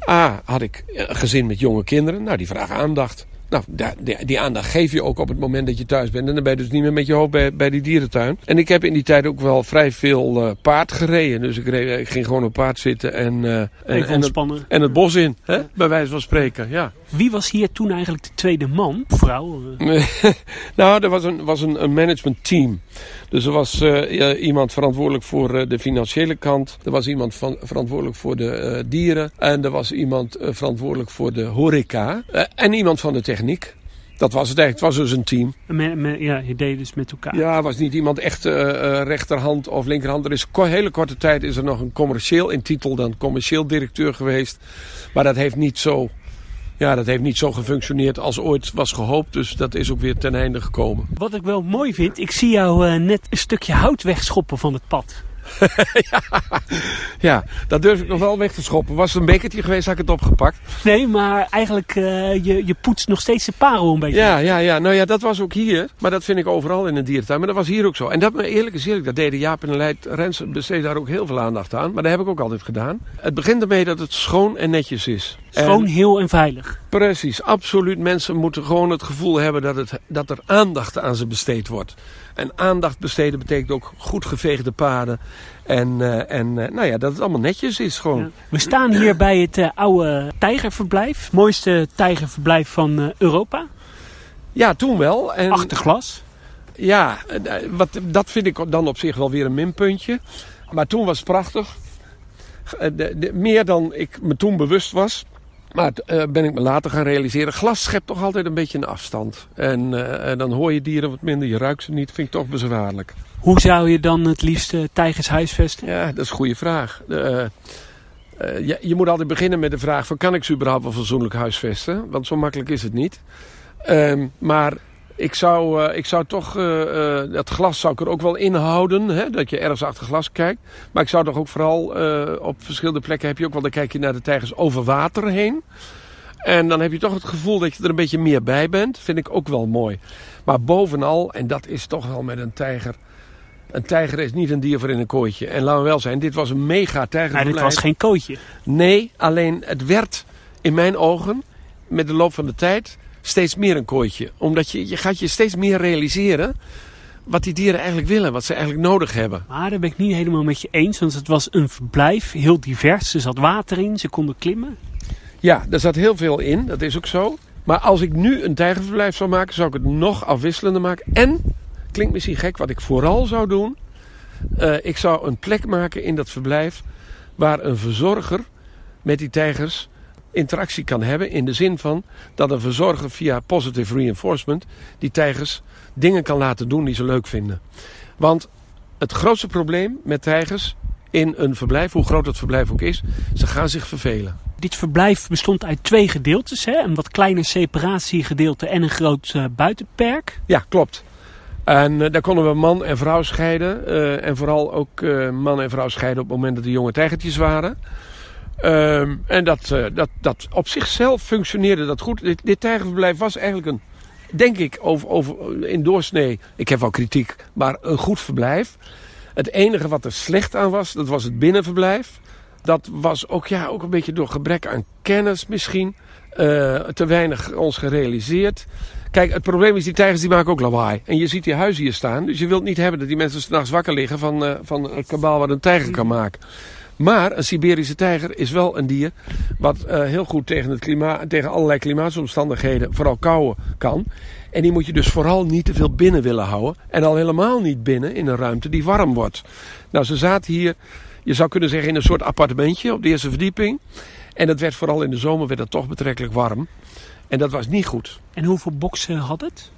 A, had ik gezin met jonge kinderen. Nou, die vragen aandacht. Nou, die, die aandacht geef je ook op het moment dat je thuis bent. En dan ben je dus niet meer met je hoofd bij, bij die dierentuin. En ik heb in die tijd ook wel vrij veel eh, paard gereden. Dus ik, reed, ik ging gewoon op paard zitten en, eh, en, het, en het bos in. Hè? Bij wijze van spreken, ja. Wie was hier toen eigenlijk de tweede man? Vrouw? eh? nou, er was een, was een, een managementteam. Dus er was eh, iemand verantwoordelijk voor eh, de financiële kant. Er was iemand van, verantwoordelijk voor de eh, dieren. En er was iemand verantwoordelijk voor de horeca. En iemand van de techniek. Dat was het eigenlijk. Het was dus een team. Ja, je deed dus met elkaar. Ja, was niet iemand echt rechterhand of linkerhand. Er is ko- hele korte tijd is er nog een commercieel in titel dan commercieel directeur geweest. Maar dat heeft niet zo, ja, dat heeft niet zo gefunctioneerd als ooit was gehoopt. Dus dat is ook weer ten einde gekomen. Wat ik wel mooi vind, ik zie jou eh, net een stukje hout wegschoppen van het pad. Ja, dat durf ik nog wel weg te schoppen. Was het een bekertje geweest, had ik het opgepakt. Nee, maar eigenlijk uh, je, je poetst nog steeds de parel een beetje. Ja, ja, ja. Nou ja, dat was ook hier. Maar dat vind ik overal in een dierentuin. Maar dat was hier ook zo. En dat, eerlijk is eerlijk, dat deden Jaap en Leid Rens besteed daar ook heel veel aandacht aan. Maar dat heb ik ook altijd gedaan. Het begint ermee dat het schoon en netjes is. Schoon, heel en veilig. Precies, absoluut. Mensen moeten gewoon het gevoel hebben dat, het, dat er aandacht aan ze besteed wordt. En aandacht besteden betekent ook goed geveegde paden. En, uh, en uh, nou ja, dat het allemaal netjes is gewoon. Ja. We staan hier bij het uh, oude tijgerverblijf. Het mooiste tijgerverblijf van Europa. Ja, toen wel. En, Achter glas. Ja, wat, dat vind ik dan op zich wel weer een minpuntje. Maar toen was het prachtig. De, de, meer dan ik me toen bewust was. Maar uh, ben ik me later gaan realiseren. Glas schept toch altijd een beetje een afstand. En uh, dan hoor je dieren wat minder. Je ruikt ze niet. Vind ik toch bezwaarlijk. Hoe zou je dan het liefst tijgers huisvesten? Ja, dat is een goede vraag. je, je, moet altijd beginnen met de vraag: van, kan ik ze überhaupt wel fatsoenlijk huisvesten? Want zo makkelijk is het niet. Um, maar ik zou, uh, ik zou toch, uh, uh, dat glas zou ik er ook wel inhouden, hè, dat je ergens achter glas kijkt. Maar ik zou toch ook vooral op verschillende plekken heb je ook wel, dan kijk je naar de tijgers over water heen. En dan heb je toch het gevoel dat je er een beetje meer bij bent. Vind ik ook wel mooi. Maar bovenal, en dat is toch wel met een tijger. Een tijger is niet een dier voor in een kooitje. En laten we wel zijn, dit was een mega tijger. Nee, dit was geen kooitje. Nee, alleen het werd in mijn ogen met de loop van de tijd steeds meer een kooitje. Omdat je, je gaat je steeds meer realiseren wat die dieren eigenlijk willen, wat ze eigenlijk nodig hebben. Maar daar ben ik niet helemaal met je eens, want het was een verblijf, heel divers. Er zat water in, ze konden klimmen. Ja, er zat heel veel in, dat is ook zo. Maar als ik nu een tijgerverblijf zou maken, zou ik het nog afwisselender maken. En, klinkt misschien gek, wat ik vooral zou doen. Uh, ik zou een plek maken in dat verblijf waar een verzorger met die tijgers interactie kan hebben. In de zin van dat een verzorger via positive reinforcement die tijgers dingen kan laten doen die ze leuk vinden. Want het grootste probleem met tijgers in een verblijf, hoe groot het verblijf ook is, ze gaan zich vervelen. Dit verblijf bestond uit twee gedeeltes, hè? een wat kleiner separatiegedeelte en een groot uh, buitenperk. Ja, klopt. En uh, daar konden we man en vrouw scheiden. Uh, en vooral ook man en vrouw scheiden op het moment dat de jonge tijgertjes waren. Ehm, en dat, dat, dat op zichzelf functioneerde dat goed. Dit, dit tijgerverblijf was eigenlijk een, denk ik, over, over, in doorsnee, ik heb wel kritiek, maar een goed verblijf. Het enige wat er slecht aan was, dat was het binnenverblijf. Dat was ook, ja, ook een beetje door gebrek aan kennis misschien. Uh, te weinig ons gerealiseerd. Kijk, het probleem is, die tijgers die maken ook lawaai. En je ziet die huizen hier staan. Dus je wilt niet hebben dat die mensen s'nachts wakker liggen van, uh, van het kabaal wat een tijger kan maken. Maar een Siberische tijger is wel een dier wat uh, heel goed tegen, het klimaat, tegen allerlei klimaatomstandigheden, vooral kouwen, kan. En die moet je dus vooral niet te veel binnen willen houden. En al helemaal niet binnen in een ruimte die warm wordt. Nou, ze zaten hier, je zou kunnen zeggen, in een soort appartementje op de eerste verdieping. En dat werd vooral in de zomer werd dat toch betrekkelijk warm. En dat was niet goed. En hoeveel boksen had het?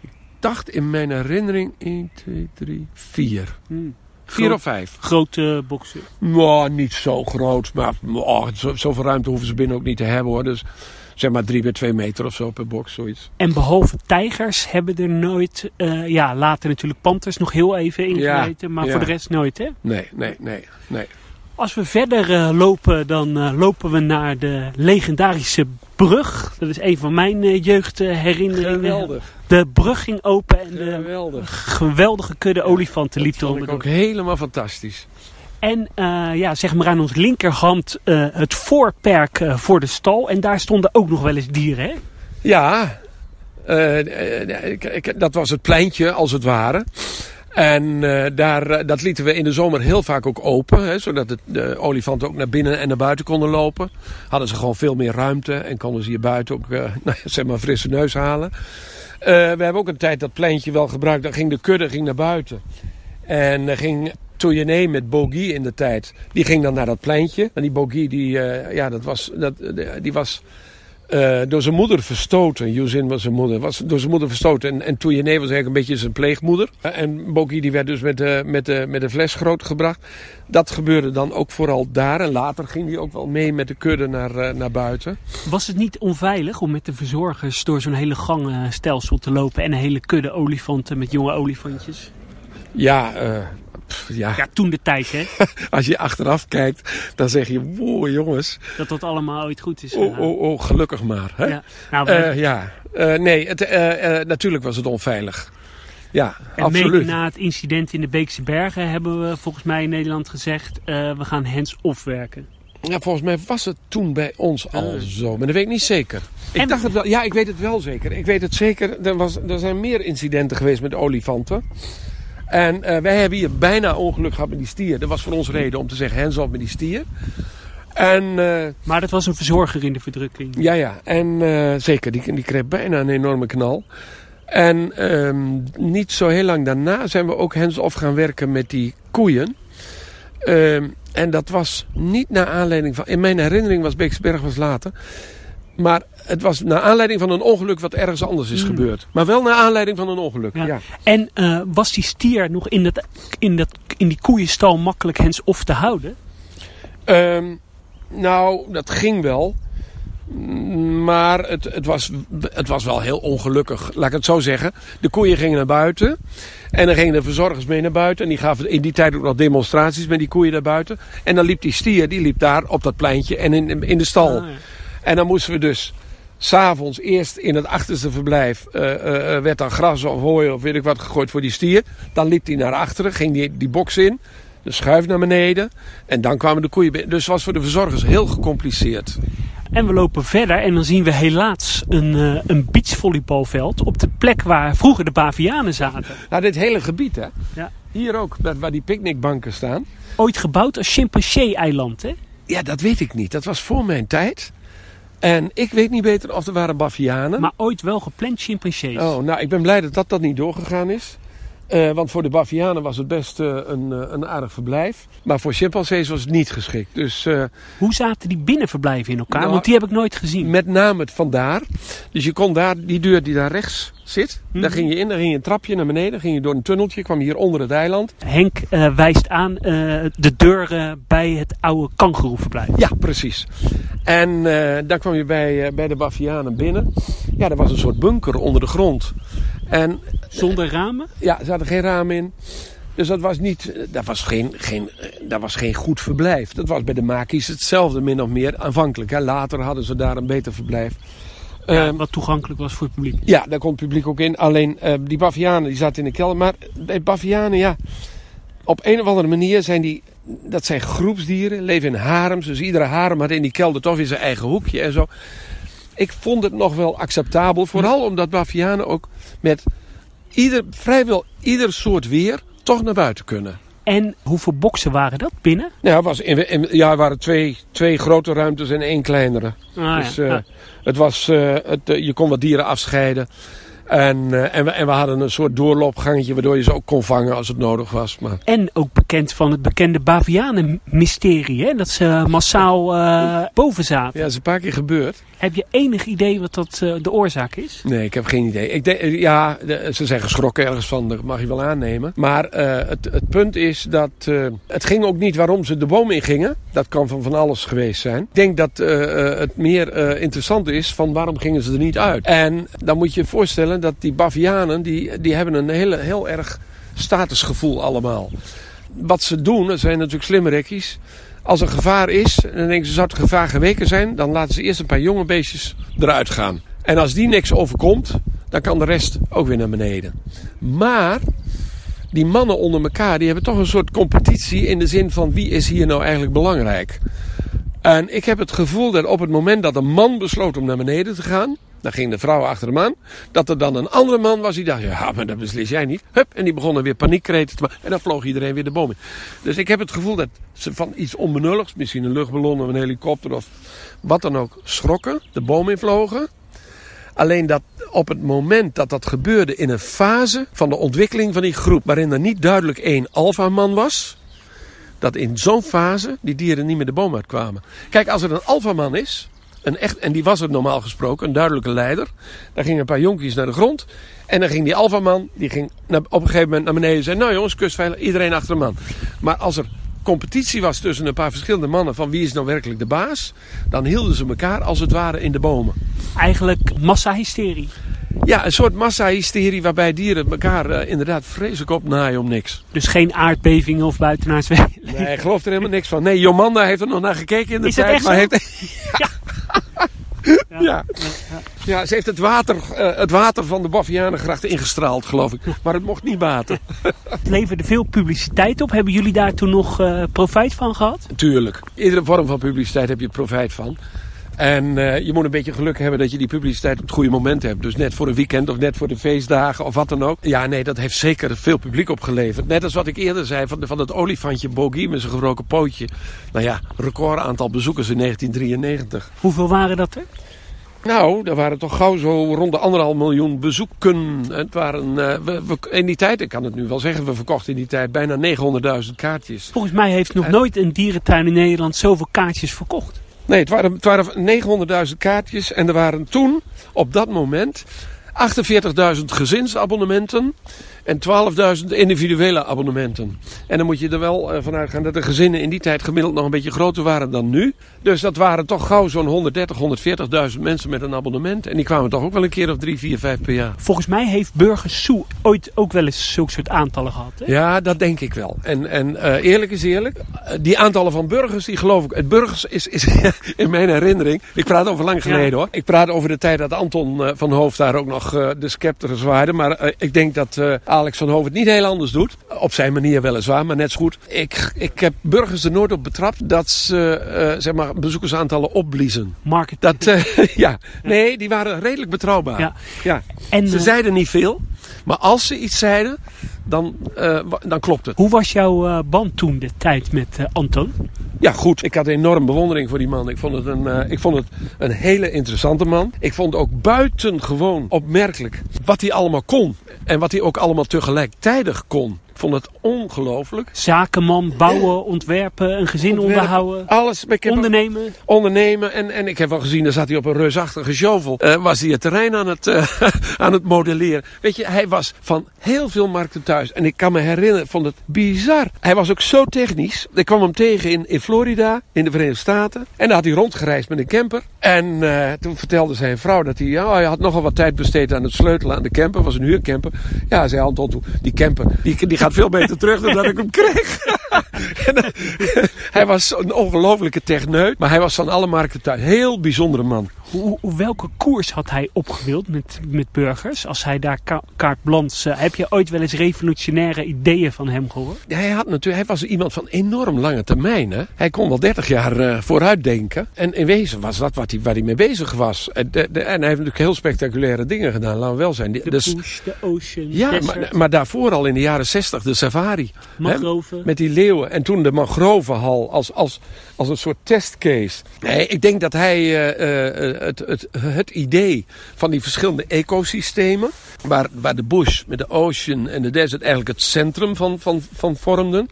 Ik dacht in mijn herinnering 1, 2, 3, 4. Hmm. Vier of vijf. Grote boksen? Nou, niet zo groot. Maar oh, zo, zoveel ruimte hoeven ze binnen ook niet te hebben hoor. Dus zeg maar drie bij twee meter of zo per box, zoiets. En behalve tijgers hebben er nooit, uh, ja, later natuurlijk panters nog heel even ingeweten. Ja, maar ja. voor de rest nooit, hè? Nee, nee, nee, nee. Als we verder uh, lopen, dan uh, lopen we naar de legendarische brug. Dat is een van mijn uh, jeugdherinneringen. Geweldig. De brug ging open en de geweldig. geweldige kudde olifanten liep eronder. Dat ook helemaal fantastisch. En ja, zeg maar aan ons linkerhand het voorperk voor de stal. En daar stonden ook nog wel eens dieren, hè? Ja, dat was het pleintje als het ware. En daar, dat lieten we in de zomer heel vaak ook open. Hè, zodat de, de, olifanten ook naar binnen en naar buiten konden lopen. Hadden ze gewoon veel meer ruimte. En konden ze hier buiten ook nou, zeg maar frisse neus halen. we hebben ook een tijd dat pleintje wel gebruikt. Dan ging de kudde ging naar buiten. En ging Toyené met Bogie in de tijd. Die ging dan naar dat pleintje. En die Bogie, die, uh, ja, dat was, dat, die was uh, door zijn moeder verstoten. Yuzin was zijn moeder. Was door zijn moeder verstoten. En, en was eigenlijk een beetje zijn pleegmoeder. Uh, en Bogie die werd dus met de, met, de, met de fles grootgebracht. Dat gebeurde dan ook vooral daar. En later ging hij ook wel mee met de kudde naar, naar buiten. Was het niet onveilig om met de verzorgers door zo'n hele gangstelsel te lopen. En een hele kudde olifanten met jonge olifantjes? Ja, ja. ja, toen de tijd, hè? Als je achteraf kijkt, dan zeg je, wow jongens. Dat dat allemaal ooit goed is. Oh, oh, oh, gelukkig maar. Hè? Ja, nou, uh, ja. Uh, nee, het, uh, natuurlijk was het onveilig. Ja, en absoluut. na het incident in de Beekse Bergen hebben we volgens mij in Nederland gezegd, we gaan hands-off werken. Ja, volgens mij was het toen bij ons al zo, maar dat weet ik niet zeker. Ik en... dacht het wel, ja, ik weet het wel zeker. Ik weet het zeker. Er, was, er zijn meer incidenten geweest met olifanten. En uh, wij hebben hier bijna ongeluk gehad met die stier. Dat was voor ons reden om te zeggen hands off met die stier. En, uh, maar dat was een verzorger in de verdrukking. Ja, ja. En uh, zeker, die, die kreeg bijna een enorme knal. En um, niet zo heel lang daarna zijn we ook hands-off gaan werken met die koeien. Um, en dat was niet naar aanleiding van... In mijn herinnering was Beeksberg was later. Maar het was naar aanleiding van een ongeluk wat ergens anders is mm. gebeurd. Maar wel naar aanleiding van een ongeluk. Ja. En uh, was die stier nog in, dat, in, dat, in die koeienstal makkelijk hands-off te houden? Um, nou, dat ging wel. Maar het, het, was, het was wel heel ongelukkig, laat ik het zo zeggen. De koeien gingen naar buiten. En dan gingen de verzorgers mee naar buiten. En die gaven in die tijd ook nog demonstraties met die koeien naar buiten. En dan liep die stier, die liep daar op dat pleintje en in, in de stal. Ah, ja. En dan moesten we dus s'avonds eerst in het achterste verblijf uh, uh, werd dan gras of hooi of weet ik wat gegooid voor die stier. Dan liep hij naar achteren, ging die, die box in, de schuif naar beneden en dan kwamen de koeien binnen. Dus het was voor de verzorgers heel gecompliceerd. En we lopen verder en dan zien we helaas een, uh, een beachvolleybalveld op de plek waar vroeger de bavianen zaten. Nou, dit hele gebied hè. Ja. Hier ook, waar die picknickbanken staan. Ooit gebouwd als chimpansee-eiland hè? Ja, dat weet ik niet. Dat was voor mijn tijd. En ik weet niet beter of er waren bavianen. Maar ooit wel gepland chimpansees. Oh, nou, ik ben blij dat dat, dat niet doorgegaan is. Uh, want voor de bavianen was het best uh, een, uh, een aardig verblijf. Maar voor chimpansees was het niet geschikt. Dus, Hoe zaten die binnenverblijven in elkaar? Nou, want die heb ik nooit gezien. Met name het vandaar. Dus je kon daar, die deur die daar rechts zit, Mhm. daar ging je in, daar ging je een trapje naar beneden, ging je door een tunneltje, kwam hier onder het eiland. Henk wijst aan de deur bij het oude kangeroeverblijf. Ja, precies. En daar kwam je bij, bij de bavianen binnen. Ja, er was een soort bunker onder de grond. En, Zonder ramen? Ja, er zaten geen ramen in. Dus dat was, niet, dat, was geen, geen, dat was geen goed verblijf. Dat was bij de Maki's hetzelfde, min of meer aanvankelijk. Hè. Later hadden ze daar een beter verblijf. Ja, uh, wat toegankelijk was voor het publiek. Ja, daar kon het publiek ook in. Alleen uh, die bavianen die zaten in de kelder. Maar bij bavianen, ja, op een of andere manier zijn die, dat zijn groepsdieren, leven in harems. Dus iedere harem had in die kelder toch weer zijn eigen hoekje en zo. Ik vond het nog wel acceptabel. Vooral omdat bavianen ook met ieder, vrijwel ieder soort weer toch naar buiten kunnen. En hoeveel boksen waren dat binnen? Ja, was in, in, ja, er waren twee, twee grote ruimtes en één kleinere. Ah, dus ja. uh, ah. het was, uh, het, uh, je kon wat dieren afscheiden. En, uh, en, we, en we hadden een soort doorloopgangetje waardoor je ze ook kon vangen als het nodig was. Maar... En ook bekend van het bekende Bavianen-mysterie, hè? dat ze massaal uh, boven zaten. Ja, dat is een paar keer gebeurd. Heb je enig idee wat dat uh, de oorzaak is? Nee, ik heb geen idee. Ik denk, ja, ze zijn geschrokken ergens van, dat mag je wel aannemen. Maar uh, het, het, punt is dat het ging ook niet waarom ze de boom ingingen. Dat kan van van alles geweest zijn. Ik denk dat het meer interessant is van waarom gingen ze er niet uit. En dan moet je je voorstellen dat die bavianen, die, die hebben een hele, heel erg statusgevoel allemaal. Wat ze doen, dat zijn natuurlijk slimme rekkies. Als er gevaar is, dan denken ze, zou het gevaar geweken zijn, dan laten ze eerst een paar jonge beestjes eruit gaan. En als die niks overkomt, dan kan de rest ook weer naar beneden. Maar die mannen onder elkaar, die hebben toch een soort competitie in de zin van wie is hier nou eigenlijk belangrijk. En ik heb het gevoel dat op het moment dat een man besloot om naar beneden te gaan, dan ging de vrouw achter hem aan. Dat er dan een andere man was die dacht, ja, maar dat beslis jij niet. Hup, en die begonnen weer paniekkreten te maken. En dan vloog iedereen weer de boom in. Dus ik heb het gevoel dat ze van iets onbenulligs, misschien een luchtballon of een helikopter of wat dan ook, schrokken, de boom in vlogen. Alleen dat op het moment dat dat gebeurde in een fase van de ontwikkeling van die groep, waarin er niet duidelijk één alfaman was, dat in zo'n fase die dieren niet meer de boom uitkwamen. Kijk, als er een alfaman is, een echt, en die was het normaal gesproken, een duidelijke leider. Daar gingen een paar jonkies naar de grond. En dan ging die alfaman, die ging op een gegeven moment naar beneden en zei... Nou jongens, kustveilig, iedereen achter de man. Maar als er competitie was tussen een paar verschillende mannen van wie is nou werkelijk de baas... dan hielden ze elkaar als het ware in de bomen. Eigenlijk massahysterie. Ja, een soort massahysterie waarbij dieren elkaar uh, inderdaad vreselijk opnaaien om niks. Dus geen aardbevingen of buitenaards Nee, ik geloof er helemaal niks van. Nee, Jomanda heeft er nog naar gekeken in de is tijd. Echt maar zo? heeft... ja. Ja. Ja. ja, ze heeft het water, uh, het water van de Bavianengracht ingestraald, geloof ik. Maar het mocht niet baten. Het leverde veel publiciteit op. Hebben jullie daar toen nog uh, profijt van gehad? Tuurlijk. Iedere vorm van publiciteit heb je profijt van. En uh, je moet een beetje geluk hebben dat je die publiciteit op het goede moment hebt. Dus net voor een weekend of net voor de feestdagen of wat dan ook. Ja, nee, dat heeft zeker veel publiek opgeleverd. Net als wat ik eerder zei van, van het olifantje Bogie met zijn gebroken pootje. Nou ja, record aantal bezoekers in 1993. Hoeveel waren dat er? Nou, er waren toch gauw zo rond de anderhalf miljoen bezoeken. Het waren, uh, we, we, in die tijd, ik kan het nu wel zeggen, we verkochten in die tijd bijna 900.000 kaartjes. Volgens mij heeft nog en... nooit een dierentuin in Nederland zoveel kaartjes verkocht. Nee, het waren, het waren 900.000 kaartjes en er waren toen, op dat moment, 48.000 gezinsabonnementen en 12.000 individuele abonnementen. En dan moet je er wel uh, vanuit gaan dat de gezinnen in die tijd gemiddeld nog een beetje groter waren dan nu. Dus dat waren toch gauw zo'n 130, 140.000 mensen met een abonnement. En die kwamen toch ook wel een keer of drie, vier, vijf per jaar. Volgens mij heeft Burgers Soe ooit ook wel eens zulke soort aantallen gehad. Hè? Ja, dat denk ik wel. En, en uh, eerlijk is eerlijk, uh, die aantallen van burgers, die geloof ik. Het burgers is, is in mijn herinnering. Ik praat over lang geleden ja. hoor. Ik praat over de tijd dat Anton van Hoofd daar ook nog de scepter zwaarde. Maar ik denk dat Alex van Hoven het niet heel anders doet. Op zijn manier weliswaar, maar net zo goed. Ik, ik heb burgers er nooit op betrapt dat ze eh, zeg maar bezoekersaantallen opbliezen. Market. Dat, eh, ja. Nee, die waren redelijk betrouwbaar. Ja. Ja. En, Ze eh, zeiden niet veel, maar als ze iets zeiden, dan, wa- dan klopt het. Hoe was jouw eh, band toen de tijd met eh, Anton? Ja, goed. Ik had enorm bewondering voor die man. Ik vond het een, ik vond het een hele interessante man. Ik vond ook buitengewoon opmerkelijk wat hij allemaal kon. En wat hij ook allemaal tegelijkertijd kon. Vond het ongelooflijk. Zakenman, bouwen, ontwerpen, een gezin onderhouden, Alles. Ondernemen. ondernemen. En, en ik heb wel gezien, daar zat hij op een reusachtige shovel. Eh, was hij het terrein aan het, eh, aan het modelleren. Weet je, hij was van heel veel markten thuis. En ik kan me herinneren, vond het bizar. Hij was ook zo technisch. Ik kwam hem tegen in, in Florida, in de Verenigde Staten. En daar had hij rondgereisd met een camper. En eh, toen vertelde zijn vrouw dat hij, ja, hij had nogal wat tijd besteed aan het sleutelen aan de camper. was een huurcamper. Ja, zei Anton toen, die camper, die, die gaat veel beter terug dan dat ik hem kreeg. Eh, hij was een ongelofelijke techneut, maar hij was van alle markten thuis. Heel bijzondere man. Hoe, hoe- welke koers had hij opgewild met, met burgers? Als hij daar ka carte blanche... eh, heb je ooit wel eens revolutionaire ideeën van hem gehoord? Hij, had natuurlijk, hij was iemand van enorm lange termijn. Hè? Hij kon wel 30 jaar eh, vooruitdenken. En in wezen was dat wat hij, waar hij mee bezig was. En, de, de- en hij heeft natuurlijk heel spectaculaire dingen gedaan, laten we wel zijn. De dus, de ocean, ja, maar, maar daarvoor al in de jaren 60 de safari. mangroven. Met die leeuwen. En toen de mangrovenhal als, als, als een soort testcase. Nee, ik denk dat hij eh, het, het, het idee van die verschillende ecosystemen. Waar, waar de bush met de ocean en de desert eigenlijk het centrum van, van, van vormden.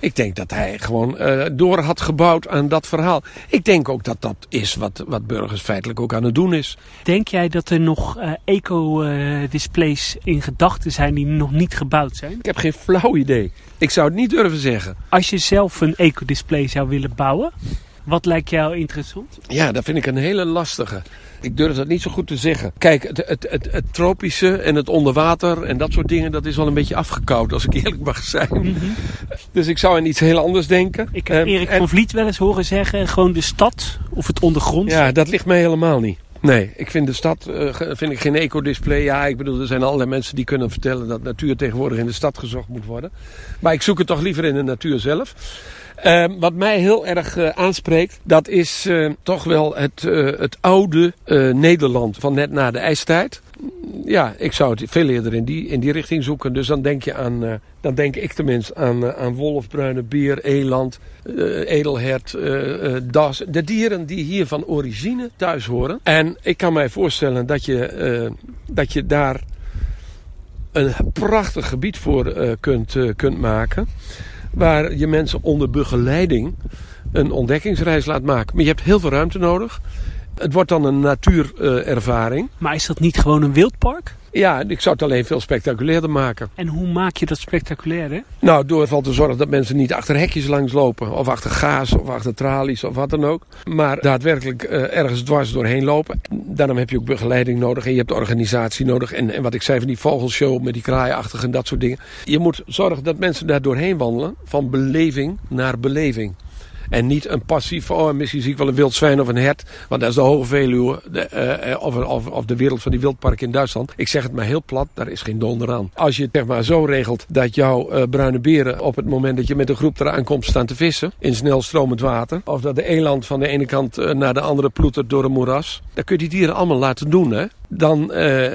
Ik denk dat hij gewoon eh, door had gebouwd aan dat verhaal. Ik denk ook dat dat is wat, wat burgers feitelijk ook aan het doen is. Denk jij dat er nog eh, eco-displays in gedachten zijn die nog niet gebouwd zijn? Ik heb geen flauw idee. Ik zou het niet durven zeggen. Als je zelf een eco-display zou willen bouwen, wat lijkt jou interessant? Ja, dat vind ik een hele lastige. Ik durf dat niet zo goed te zeggen. Kijk, het, het, het, het tropische en het onderwater en dat soort dingen, dat is wel een beetje afgekoud, als ik eerlijk mag zijn. Dus ik zou aan iets heel anders denken. Ik heb Ehm, Erik en- van Vliet wel eens horen zeggen, gewoon de stad of het ondergrond. Ja, dat ligt mij helemaal niet. Nee, ik vind de stad eh, vind ik geen ecodisplay. Ja, ik bedoel, er zijn allerlei mensen die kunnen vertellen dat natuur tegenwoordig in de stad gezocht moet worden. Maar ik zoek het toch liever in de natuur zelf. Ehm, wat mij heel erg eh, aanspreekt, dat is eh, toch wel het, eh, het oude Nederland van net na de ijstijd. Ja, ik zou het veel eerder in die, in die richting zoeken. Dus dan denk je aan, dan denk ik tenminste aan, aan wolf, bruine bier, eland, edelhert, das. De dieren die hier van origine thuis horen. En ik kan mij voorstellen dat je, dat je daar een prachtig gebied voor kunt, kunt maken. Waar je mensen onder begeleiding een ontdekkingsreis laat maken. Maar je hebt heel veel ruimte nodig. Het wordt dan een natuurervaring. Maar is dat niet gewoon een wildpark? Ja, ik zou het alleen veel spectaculairder maken. En hoe maak je dat spectaculair, hè? Nou, door ervan te zorgen dat mensen niet achter hekjes langs lopen. Of achter gaas of achter tralies of wat dan ook. Maar daadwerkelijk eh, ergens dwars doorheen lopen. Daarom heb je ook begeleiding nodig. En je hebt organisatie nodig. En, en wat ik zei van die vogelshow met die kraaienachtige en dat soort dingen. Je moet zorgen dat mensen daar doorheen wandelen. Van beleving naar beleving. En niet een passief, oh misschien zie ik wel een wild zwijn of een hert. Want dat is de Hoge Veluwe. De, eh, eh, of, of, of de wereld van die wildparken in Duitsland. Ik zeg het maar heel plat, daar is geen donder aan. Als je het zeg maar zo regelt dat jouw eh, bruine beren op het moment dat je met een groep eraan komt staan te vissen. In snel stromend water. Of dat de eland van de ene kant naar de andere ploetert door een moeras. Dan kun je die dieren allemaal laten doen. Hè? Dan,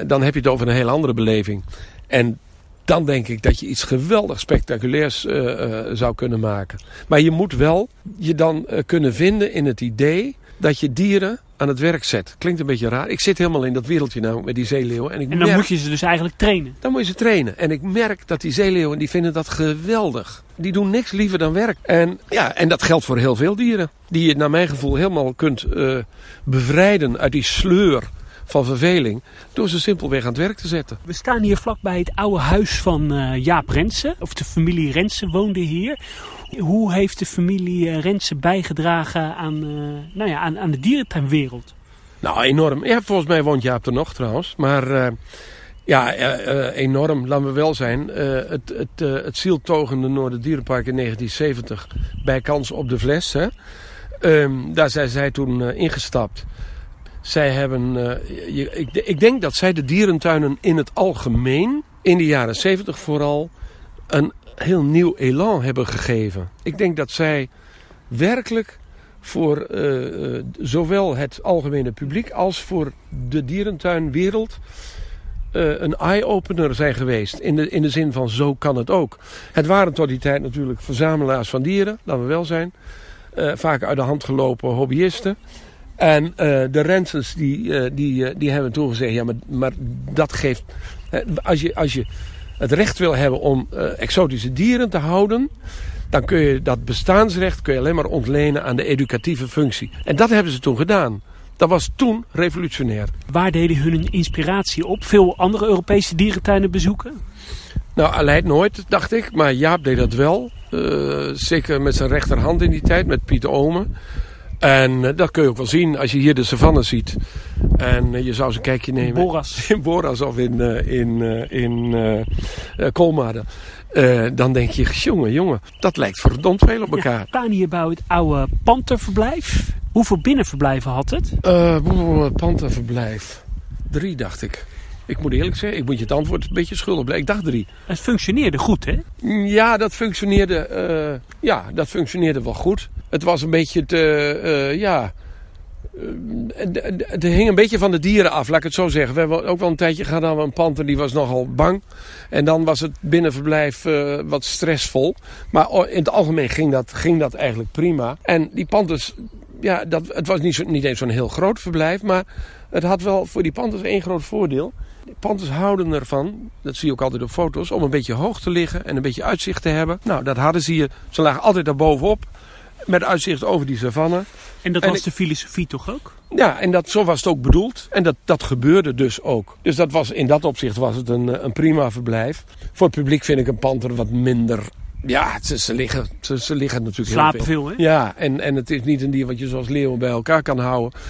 dan heb je het over een hele andere beleving. En dan denk ik dat je iets geweldig spectaculairs eh, eh, zou kunnen maken. Maar je moet wel je dan eh, kunnen vinden in het idee dat je dieren aan het werk zet. Klinkt een beetje raar. Ik zit helemaal in dat wereldje nou met die zeeleeuwen. En, ik En dan merk, moet je ze dus eigenlijk trainen. dan moet je ze trainen. En ik merk dat die zeeleeuwen, die vinden dat geweldig. Die doen niks liever dan werk. En, ja, en dat geldt voor heel veel dieren. Die je naar mijn gevoel helemaal kunt bevrijden uit die sleur van verveling. Door ze simpelweg aan het werk te zetten. We staan hier vlakbij het oude huis van eh, Jaap Rensen. Of de familie Rensen woonde hier. Hoe heeft de familie eh, Rensen bijgedragen aan, eh, nou ja, aan, aan de dierentuinwereld? Nou, enorm. Ja, volgens mij woont Jaap er nog trouwens. Maar ja, enorm. Laten we wel zijn. Het, het, het zieltogende Noorderdierenpark in 1970. Bij kans op de fles. Hè? Ehm, daar zijn zij toen ingestapt. Zij hebben... eh, ik, ik denk dat zij de dierentuinen in het algemeen in de jaren 70 vooral een heel nieuw elan hebben gegeven. Ik denk dat zij werkelijk voor uh, zowel het algemene publiek als voor de dierentuinwereld een eye-opener zijn geweest. In de, in de zin van zo kan het ook. Het waren tot die tijd natuurlijk verzamelaars van dieren, dat we wel zijn. Vaak uit de hand gelopen hobbyisten. En de Rensens die, die, die hebben toen gezegd, ja maar, maar dat geeft... als, je, als je het recht wil hebben om exotische dieren te houden dan kun je dat bestaansrecht kun je alleen maar ontlenen aan de educatieve functie. En dat hebben ze toen gedaan. Dat was toen revolutionair. Waar deden hun inspiratie op? Veel andere Europese dierentuinen bezoeken? Nou, Aleid nooit, dacht ik. Maar Jaap deed dat wel. Uh, zeker met zijn rechterhand in die tijd, met Pieter Omen. En uh, dat kun je ook wel zien als je hier de savanne ziet. En uh, je zou eens een kijkje nemen. Boras. In Boras of in, in, in Kolmade. Uh, dan denk je, jongen, jongen, dat lijkt verdomd veel op elkaar. Ja, staan hier bij het oude panterverblijf. Hoeveel binnenverblijven had het? Uh, panterverblijf. Drie, dacht ik. Ik moet eerlijk zeggen, ik moet je het antwoord een beetje schuldig blijven. Ik dacht drie. Het functioneerde goed, hè? Ja, dat functioneerde, uh, ja, dat functioneerde wel goed. Het was een beetje te, uh, ja, het hing een beetje van de dieren af, laat ik het zo zeggen. We hebben ook wel een tijdje gehad aan een panter die was nogal bang. En dan was het binnenverblijf wat stressvol. Maar in het algemeen ging dat, ging dat eigenlijk prima. En die panters, ja, dat, het was niet, niet eens zo'n heel groot verblijf. Maar het had wel voor die panters één groot voordeel. De panters houden ervan, dat zie je ook altijd op foto's, om een beetje hoog te liggen en een beetje uitzicht te hebben. Nou, dat hadden ze hier. Ze lagen altijd daar bovenop. Met uitzicht over die savanne. En dat was de filosofie toch ook? Ja, en dat, zo was het ook bedoeld. En dat, dat gebeurde dus ook. Dus dat was, in dat opzicht was het een, een prima verblijf. Voor het publiek vind ik een panter wat minder ja, ze, ze, liggen, ze, ze liggen natuurlijk Slapen heel veel. veel, hè? Ja, en, en het is niet een dier wat je zoals leeuwen bij elkaar kan houden.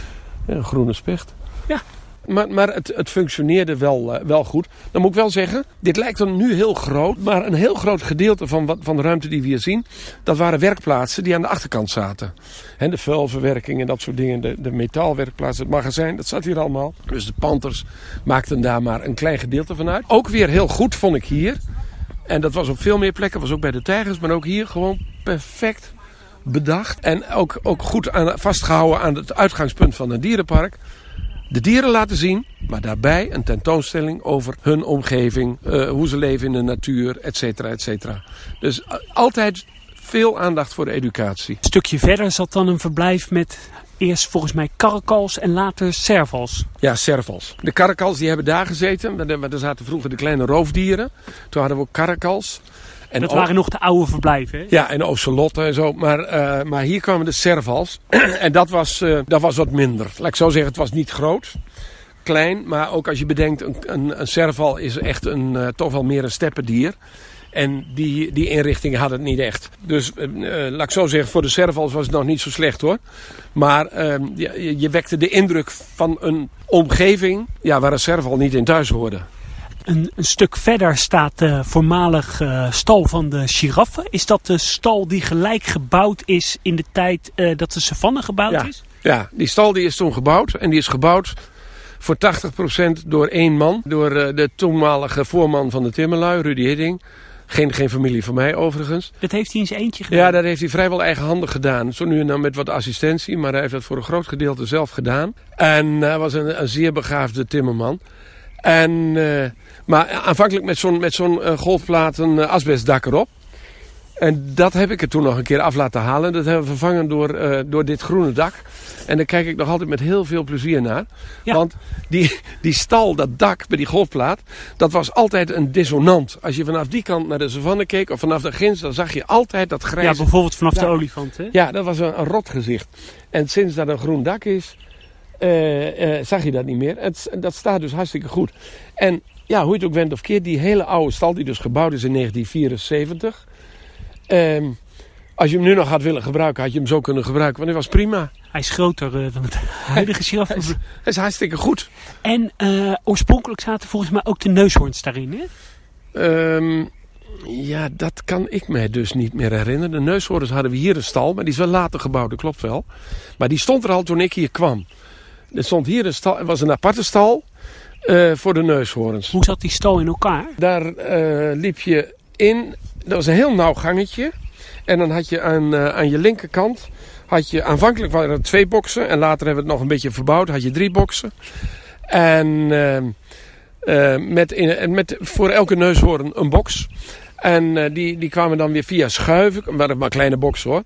Een groene specht. Ja. Maar, maar het, het functioneerde wel, uh, wel goed. Dan moet ik wel zeggen, dit lijkt dan nu heel groot. Maar een heel groot gedeelte van, wat, van de ruimte die we hier zien... dat waren werkplaatsen die aan de achterkant zaten. He, de vuilverwerking en dat soort dingen. De, de metaalwerkplaats, het magazijn, dat zat hier allemaal. Dus de Panthers maakten daar maar een klein gedeelte van uit. Ook weer heel goed vond ik hier. En dat was op veel meer plekken. was ook bij de tijgers, maar ook hier gewoon perfect bedacht. En ook, ook goed aan, vastgehouden aan het uitgangspunt van een dierenpark de dieren laten zien, maar daarbij een tentoonstelling over hun omgeving, uh, hoe ze leven in de natuur, et cetera, et cetera. Dus uh, altijd veel aandacht voor de educatie. Een stukje verder zat dan een verblijf met eerst volgens mij karakals en later servals. Ja, servals. De karakals die hebben daar gezeten, daar zaten vroeger de kleine roofdieren. Toen hadden we ook karakals. En dat waren nog de oude verblijven, hè? Ja, en ocelotten en zo. Maar, uh, maar hier kwamen de servals. en dat was, uh, dat was wat minder. Laat ik zo zeggen, het was niet groot. Klein, maar ook als je bedenkt, een, een, een serval is echt een, uh, toch wel meer een steppendier. En die, die inrichting had het niet echt. Dus laat ik zo zeggen, voor de servals was het nog niet zo slecht hoor. Maar ehm, je, je wekte de indruk van een omgeving ja, waar een serval niet in thuis hoorde. Een, een, stuk verder staat de voormalig uh, stal van de giraffen. Is dat de stal die gelijk gebouwd is in de tijd uh, dat de savanne gebouwd ja. is? Ja, die stal die is toen gebouwd. En die is gebouwd voor 80% door één man. Door uh, de toenmalige voorman van de Timmerlui, Rudy Hidding. Geen, geen familie van mij overigens. Dat heeft hij in zijn eentje gedaan? Ja, dat heeft hij vrijwel eigenhandig gedaan. Zo nu en dan met wat assistentie. Maar hij heeft dat voor een groot gedeelte zelf gedaan. En hij was een, een zeer begaafde timmerman. En, uh, maar aanvankelijk met zo'n met zo'n uh, golfplaat een uh, asbestdak erop. En dat heb ik er toen nog een keer af laten halen. Dat hebben we vervangen door, door dit groene dak. En daar kijk ik nog altijd met heel veel plezier naar. Ja. Want die, die stal, dat dak bij die golfplaat, dat was altijd een dissonant. Als je vanaf die kant naar de savanne keek of vanaf de grens, dan zag je altijd dat grijze... Ja, bijvoorbeeld vanaf de olifant, hè? Ja, dat was een, een rot gezicht. En sinds dat een groen dak is, uh, uh, zag je dat niet meer. Het, dat staat dus hartstikke goed. En ja, hoe je het ook went of keert, die hele oude stal die dus gebouwd is in 1974. Um, als je hem nu nog had willen gebruiken, had je hem zo kunnen gebruiken. Want hij was prima. Hij is groter uh, dan het huidige giraf. hij, is, hij is hartstikke goed. En oorspronkelijk zaten volgens mij ook de neushoorns daarin, hè? Um, ja, dat kan ik mij dus niet meer herinneren. De neushoorns hadden we hier een stal, maar die is wel later gebouwd, dat klopt wel. Maar die stond er al toen ik hier kwam. Er stond hier een stal, was een aparte stal. eh, voor de neushoorns. Hoe zat die stal in elkaar? Daar eh, liep je in, dat was een heel nauw gangetje. En dan had je aan, eh, aan je linkerkant, had je, aanvankelijk waren er twee boksen. En later hebben we het nog een beetje verbouwd, had je drie boksen. En met, in, met voor elke neushoorn een box. En die, die kwamen dan weer via schuiven. Maar maar kleine boxen hoor.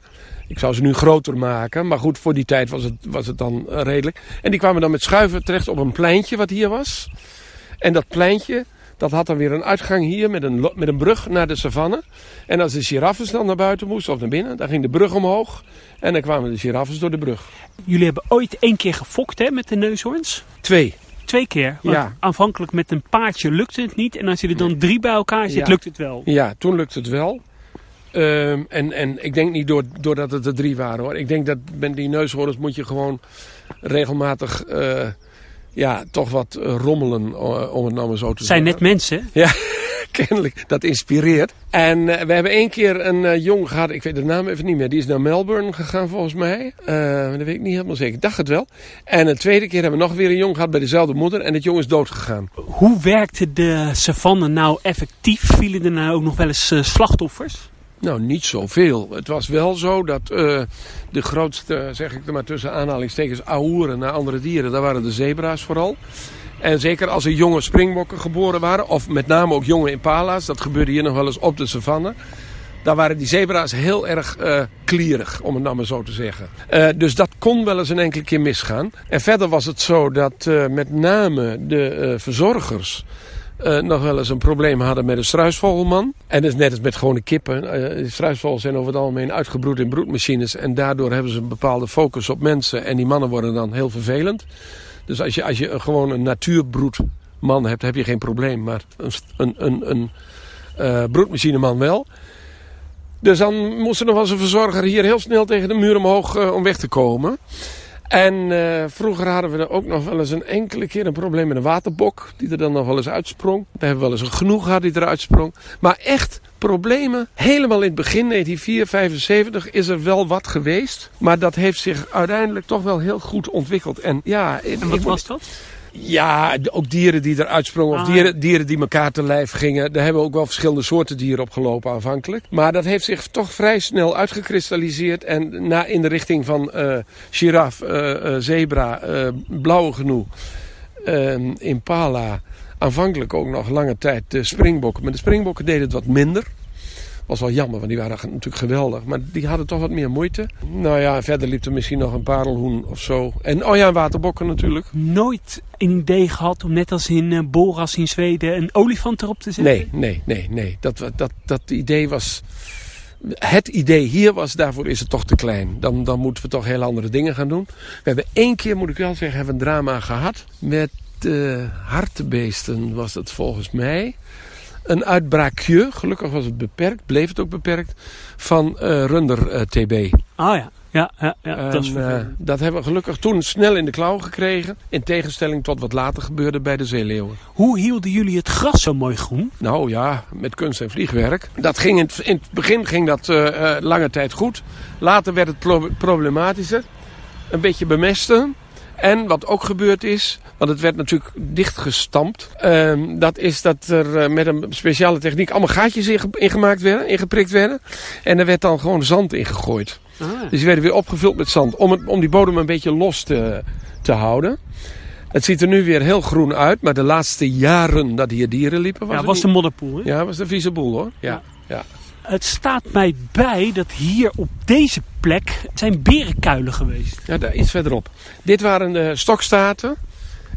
Ik zou ze nu groter maken. Maar goed, voor die tijd was het, was het dan eh, redelijk. En die kwamen dan met schuiven terecht op een pleintje wat hier was. En dat pleintje, dat had dan weer een uitgang hier met een, met een brug naar de savanne. En als de giraffes dan naar buiten moesten of naar binnen, dan ging de brug omhoog. En dan kwamen de giraffes door de brug. Jullie hebben ooit één keer gefokt hè, met de neushoorns. Twee. Twee keer. Want Ja. aanvankelijk met een paardje lukte het niet. En als je er dan drie bij elkaar zit, Ja. lukt het wel. Ja, toen lukte het wel. Ehm, en, en ik denk niet door, doordat het er drie waren hoor. Ik denk dat met die neushoorns moet je gewoon regelmatig eh, ja, toch wat eh, rommelen, eh, om het nou maar zo te Het zijn net zeggen. mensen. Ja, kennelijk. Dat inspireert. En we hebben één keer een jong gehad, ik weet de naam even niet meer. Die is naar Melbourne gegaan volgens mij. Dat weet ik niet helemaal zeker. Ik dacht het wel. En de tweede keer hebben we nog weer een jong gehad bij dezelfde moeder. En het jong is dood gegaan. Hoe werkte de savanne nou effectief? Vielen er nou ook nog wel eens slachtoffers? Nou, niet zoveel. Het was wel zo dat eh, de grootste, zeg ik er maar tussen aanhalingstekens, ahoeren naar andere dieren, daar waren de zebra's vooral. En zeker als er jonge springbokken geboren waren, of met name ook jonge impala's, dat gebeurde hier nog wel eens op de savanne. Daar waren die zebra's heel erg eh klierig, om het nou maar zo te zeggen. Eh, dus dat kon wel eens een enkele keer misgaan. En verder was het zo dat met name de verzorgers eh, nog wel eens een probleem hadden met een struisvogelman. En dat is net als met gewone kippen. Eh struisvogels zijn over het algemeen uitgebroed in broedmachines. En daardoor hebben ze een bepaalde focus op mensen. En die mannen worden dan heel vervelend. Dus als je, als je gewoon een natuurbroedman hebt, heb je geen probleem. Maar een, een, een, een eh, broedmachineman wel. Dus dan moest er nog wel eens een verzorger hier heel snel tegen de muur omhoog om weg te komen. En eh, vroeger hadden we er ook nog wel eens een enkele keer een probleem met een waterbok. Die er dan nog wel eens uitsprong. We hebben wel eens een genoeg gehad die eruit sprong. Maar echt problemen. Helemaal in het begin, 1974, is er wel wat geweest. Maar dat heeft zich uiteindelijk toch wel heel goed ontwikkeld. En ja, En wat was dat? Ja, ook dieren die eruit sprongen. Of Ah, dieren, dieren die elkaar te lijf gingen. Daar hebben we ook wel verschillende soorten dieren opgelopen aanvankelijk. Maar dat heeft zich toch vrij snel uitgekristalliseerd. En na, in de richting van eh giraf, eh, eh, zebra, eh, blauwe genoeg, eh, impala. Aanvankelijk ook nog lange tijd de springbokken. Maar de springbokken deden het wat minder. Was wel jammer, want die waren natuurlijk geweldig. Maar die hadden toch wat meer moeite. Nou ja, verder liep er misschien nog een parelhoen of zo. En oh ja, waterbokken natuurlijk. Nooit een idee gehad om net als in eh, Boras in Zweden een olifant erop te zetten? Nee, nee, nee, nee. Dat, dat, dat idee was. Het idee hier was, daarvoor is het toch te klein. Dan, dan moeten we toch heel andere dingen gaan doen. We hebben één keer, moet ik wel zeggen, hebben we een drama gehad. Met uh, hartebeesten was het volgens mij. Een uitbraakje, gelukkig was het beperkt, bleef het ook beperkt, van uh, runder-TB. Ah ja, ja, ja, ja En, dat is vervelend. dat hebben we gelukkig toen snel in de klauw gekregen. In tegenstelling tot wat later gebeurde bij de zeeleeuwen. Hoe hielden jullie het gras zo mooi groen? Nou ja, met kunst en vliegwerk. Dat ging in, het, in het begin ging dat lange tijd goed. Later werd het pro problematischer. Een beetje bemesten. En wat ook gebeurd is, want het werd natuurlijk dichtgestampt. Uh, dat is dat er uh, met een speciale techniek allemaal gaatjes ingemaakt werden, ingeprikt werden. En er werd dan gewoon zand ingegooid. Ah. Dus die werden weer opgevuld met zand. Om, het, om die bodem een beetje los te, te houden. Het ziet er nu weer heel groen uit, maar de laatste jaren dat hier dieren liepen... Was ja, het was niet... de modderpoel, hè? Ja, was de vieze boel, hoor. Ja, ja. ja. Het staat mij bij dat hier op deze plek zijn berenkuilen geweest. Ja, daar iets verderop. Dit waren de stokstaten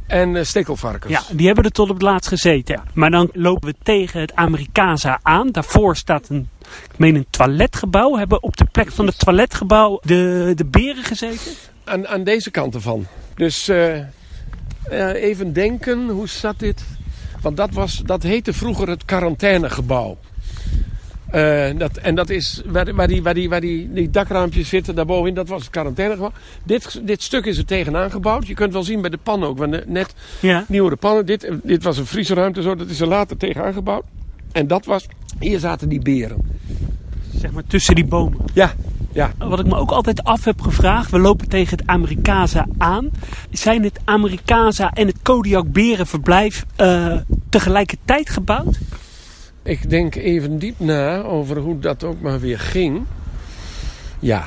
en de stekelvarkens. Ja, die hebben er tot op het laatst gezeten. Ja. Maar dan lopen we tegen het Amerikaanse aan. Daarvoor staat een, ik meen een toiletgebouw. Hebben op de plek van het toiletgebouw de, de beren gezeten? Aan, aan deze kant ervan. Dus uh, uh, even denken, hoe zat dit? Want dat, was, dat heette vroeger het quarantainegebouw. Uh, dat, en dat is waar, waar, die, waar, die, waar die, die dakraampjes zitten daarbovenin, dat was het quarantainegebouw. Dit, dit stuk is er tegenaan gebouwd. Je kunt wel zien bij de pannen ook, want net ja. nieuwere pannen. Dit, dit was een vriezeruimte, zo, dat is er later tegenaan gebouwd. En dat was, hier zaten die beren. Zeg maar tussen die bomen. Ja, Ja. Wat ik me ook altijd af heb gevraagd, we lopen tegen het Amerikaza aan. Zijn het Amerikaza en het Kodiak Berenverblijf uh, tegelijkertijd gebouwd? Ik denk even diep na over hoe dat ook maar weer ging. Ja.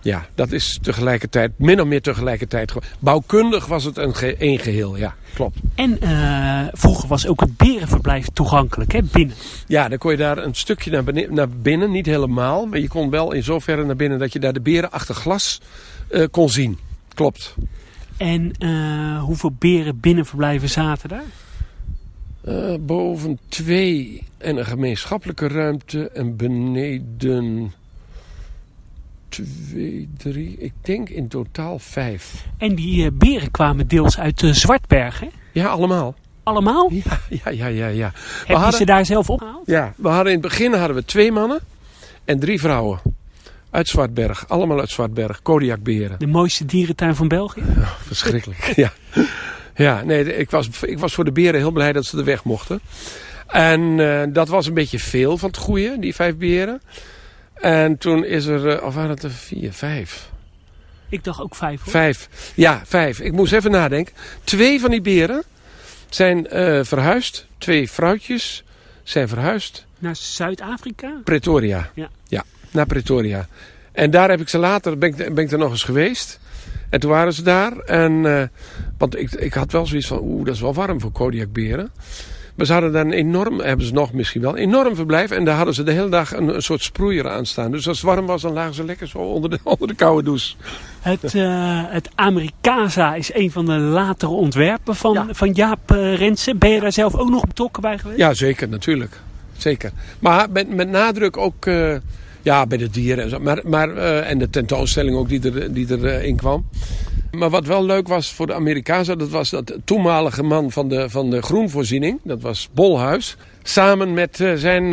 Ja, dat is tegelijkertijd, min of meer tegelijkertijd. Bouwkundig was het een, ge een geheel, ja, klopt. En uh, vroeger was ook het berenverblijf toegankelijk, hè, binnen? Ja, dan kon je daar een stukje naar, binnen, naar binnen, niet helemaal. Maar je kon wel in zoverre naar binnen dat je daar de beren achter glas uh, kon zien. Klopt. En uh, hoeveel beren binnenverblijven zaten daar? Uh, boven twee en een gemeenschappelijke ruimte en beneden twee, drie, ik denk in totaal vijf. En die uh, beren kwamen deels uit uh, Zwartberg, hè? Ja, allemaal. Allemaal? Ja, ja, ja, ja. ja. Heb we je hadden, ze daar zelf opgehaald? Ja, we hadden in het begin hadden we twee mannen en drie vrouwen. Uit Zwartberg, allemaal uit Zwartberg, Kodiakberen. De mooiste dierentuin van België? Oh, verschrikkelijk, ja. Ja, nee, ik was, ik was voor de beren heel blij dat ze er weg mochten. En uh, dat was een beetje veel van het goede, die vijf beren. En toen is er, uh, of waren het er vier, vijf? Ik dacht ook vijf hoor. Vijf, ja, vijf. Ik moest even nadenken. Twee van die beren zijn uh, verhuisd. Twee vrouwtjes zijn verhuisd. Naar Zuid-Afrika? Pretoria. Ja. Ja, naar Pretoria. En daar heb ik ze later, ben ik, ben ik er nog eens geweest. En toen waren ze daar. En, uh, want ik, ik had wel zoiets van, oeh, dat is wel warm voor Kodiakberen. Maar ze hadden daar een enorm, hebben ze nog misschien wel, enorm verblijf. En daar hadden ze de hele dag een, een soort sproeier aan staan. Dus als het warm was, dan lagen ze lekker zo onder de, onder de koude douche. Het, uh, het Amerikaza is een van de latere ontwerpen van, ja. van Jaap uh, Rensen. Ben je daar zelf ook nog betrokken bij geweest? Ja, zeker, natuurlijk. Zeker. Maar met, met nadruk ook... Uh, ja, bij de dieren en zo. Maar, maar, uh, en de tentoonstelling ook die, er, die erin uh, kwam. Maar wat wel leuk was voor de Amerikaanse, dat was dat toenmalige man van de, van de groenvoorziening. Dat was Bolhuis. Samen met uh, zijn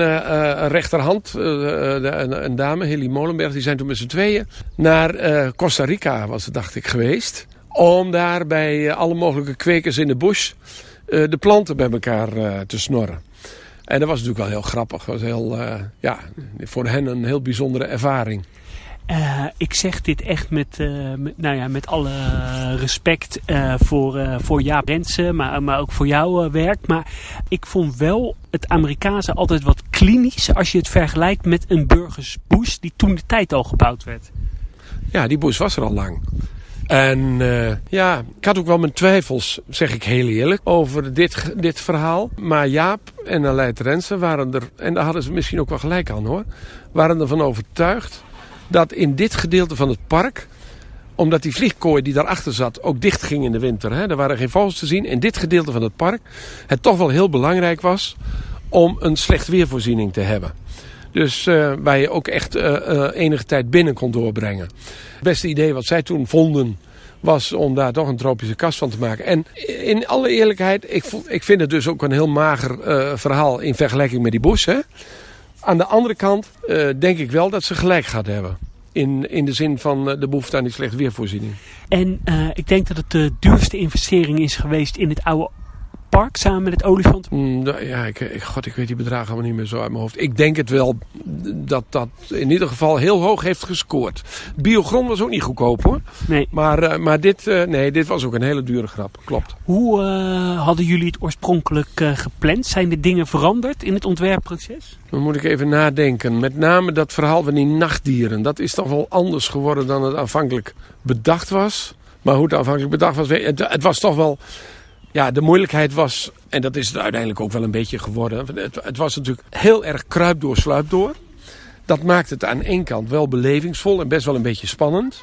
rechterhand, een, een, dame, Hilly Molenberg. Die zijn toen met z'n tweeën naar Costa Rica, was het dacht ik, geweest. Om daar bij alle mogelijke kwekers in de bush de planten bij elkaar te snorren. En dat was natuurlijk wel heel grappig. Dat was heel, uh, ja, voor hen een heel bijzondere ervaring. Uh, ik zeg dit echt met, uh, met, nou ja, met alle respect voor, voor Jaap Rensen, maar, maar ook voor jouw werk. Maar ik vond wel het Amerikaanse altijd wat klinisch als je het vergelijkt met een burgersbush die toen de tijd al gebouwd werd. Ja, die bush was er al lang. En uh, ja, ik had ook wel mijn twijfels, zeg ik heel eerlijk, over dit, dit verhaal. Maar Jaap en Aleid Rensen waren er, en daar hadden ze misschien ook wel gelijk aan hoor, waren ervan overtuigd dat in dit gedeelte van het park, omdat die vliegkooi die daarachter zat ook dicht ging in de winter, hè, er waren geen vogels te zien, in dit gedeelte van het park het toch wel heel belangrijk was om een slecht weervoorziening te hebben. Dus uh, waar je ook echt uh, uh, enige tijd binnen kon doorbrengen. Het beste idee wat zij toen vonden was om daar toch een tropische kast van te maken. En in alle eerlijkheid, ik, ik vind het dus ook een heel mager verhaal in vergelijking met die. Hè? Aan de andere kant denk ik wel dat ze gelijk gaat hebben. In, in de zin van de behoefte aan die slechte weervoorziening. En ik denk dat het de duurste investering is geweest in het oude park samen met het olifant? Mm, ja, ik, ik, god, ik weet die bedragen allemaal niet meer zo uit mijn hoofd. Ik denk het wel dat dat in ieder geval heel hoog heeft gescoord. Biogron was ook niet goedkoop hoor. Nee. Maar, uh, maar dit, uh, nee, dit was ook een hele dure grap. Klopt. Hoe uh, hadden jullie het oorspronkelijk gepland? Zijn de dingen veranderd in het ontwerpproces? Dan moet ik even nadenken. Met name dat verhaal van die nachtdieren. Dat is toch wel anders geworden dan het aanvankelijk bedacht was. Maar hoe het aanvankelijk bedacht was, het, het was toch wel ja, de moeilijkheid was, en dat is het uiteindelijk ook wel een beetje geworden. Het, was natuurlijk heel erg kruip door. Dat maakt het aan één kant wel belevingsvol en best wel een beetje spannend.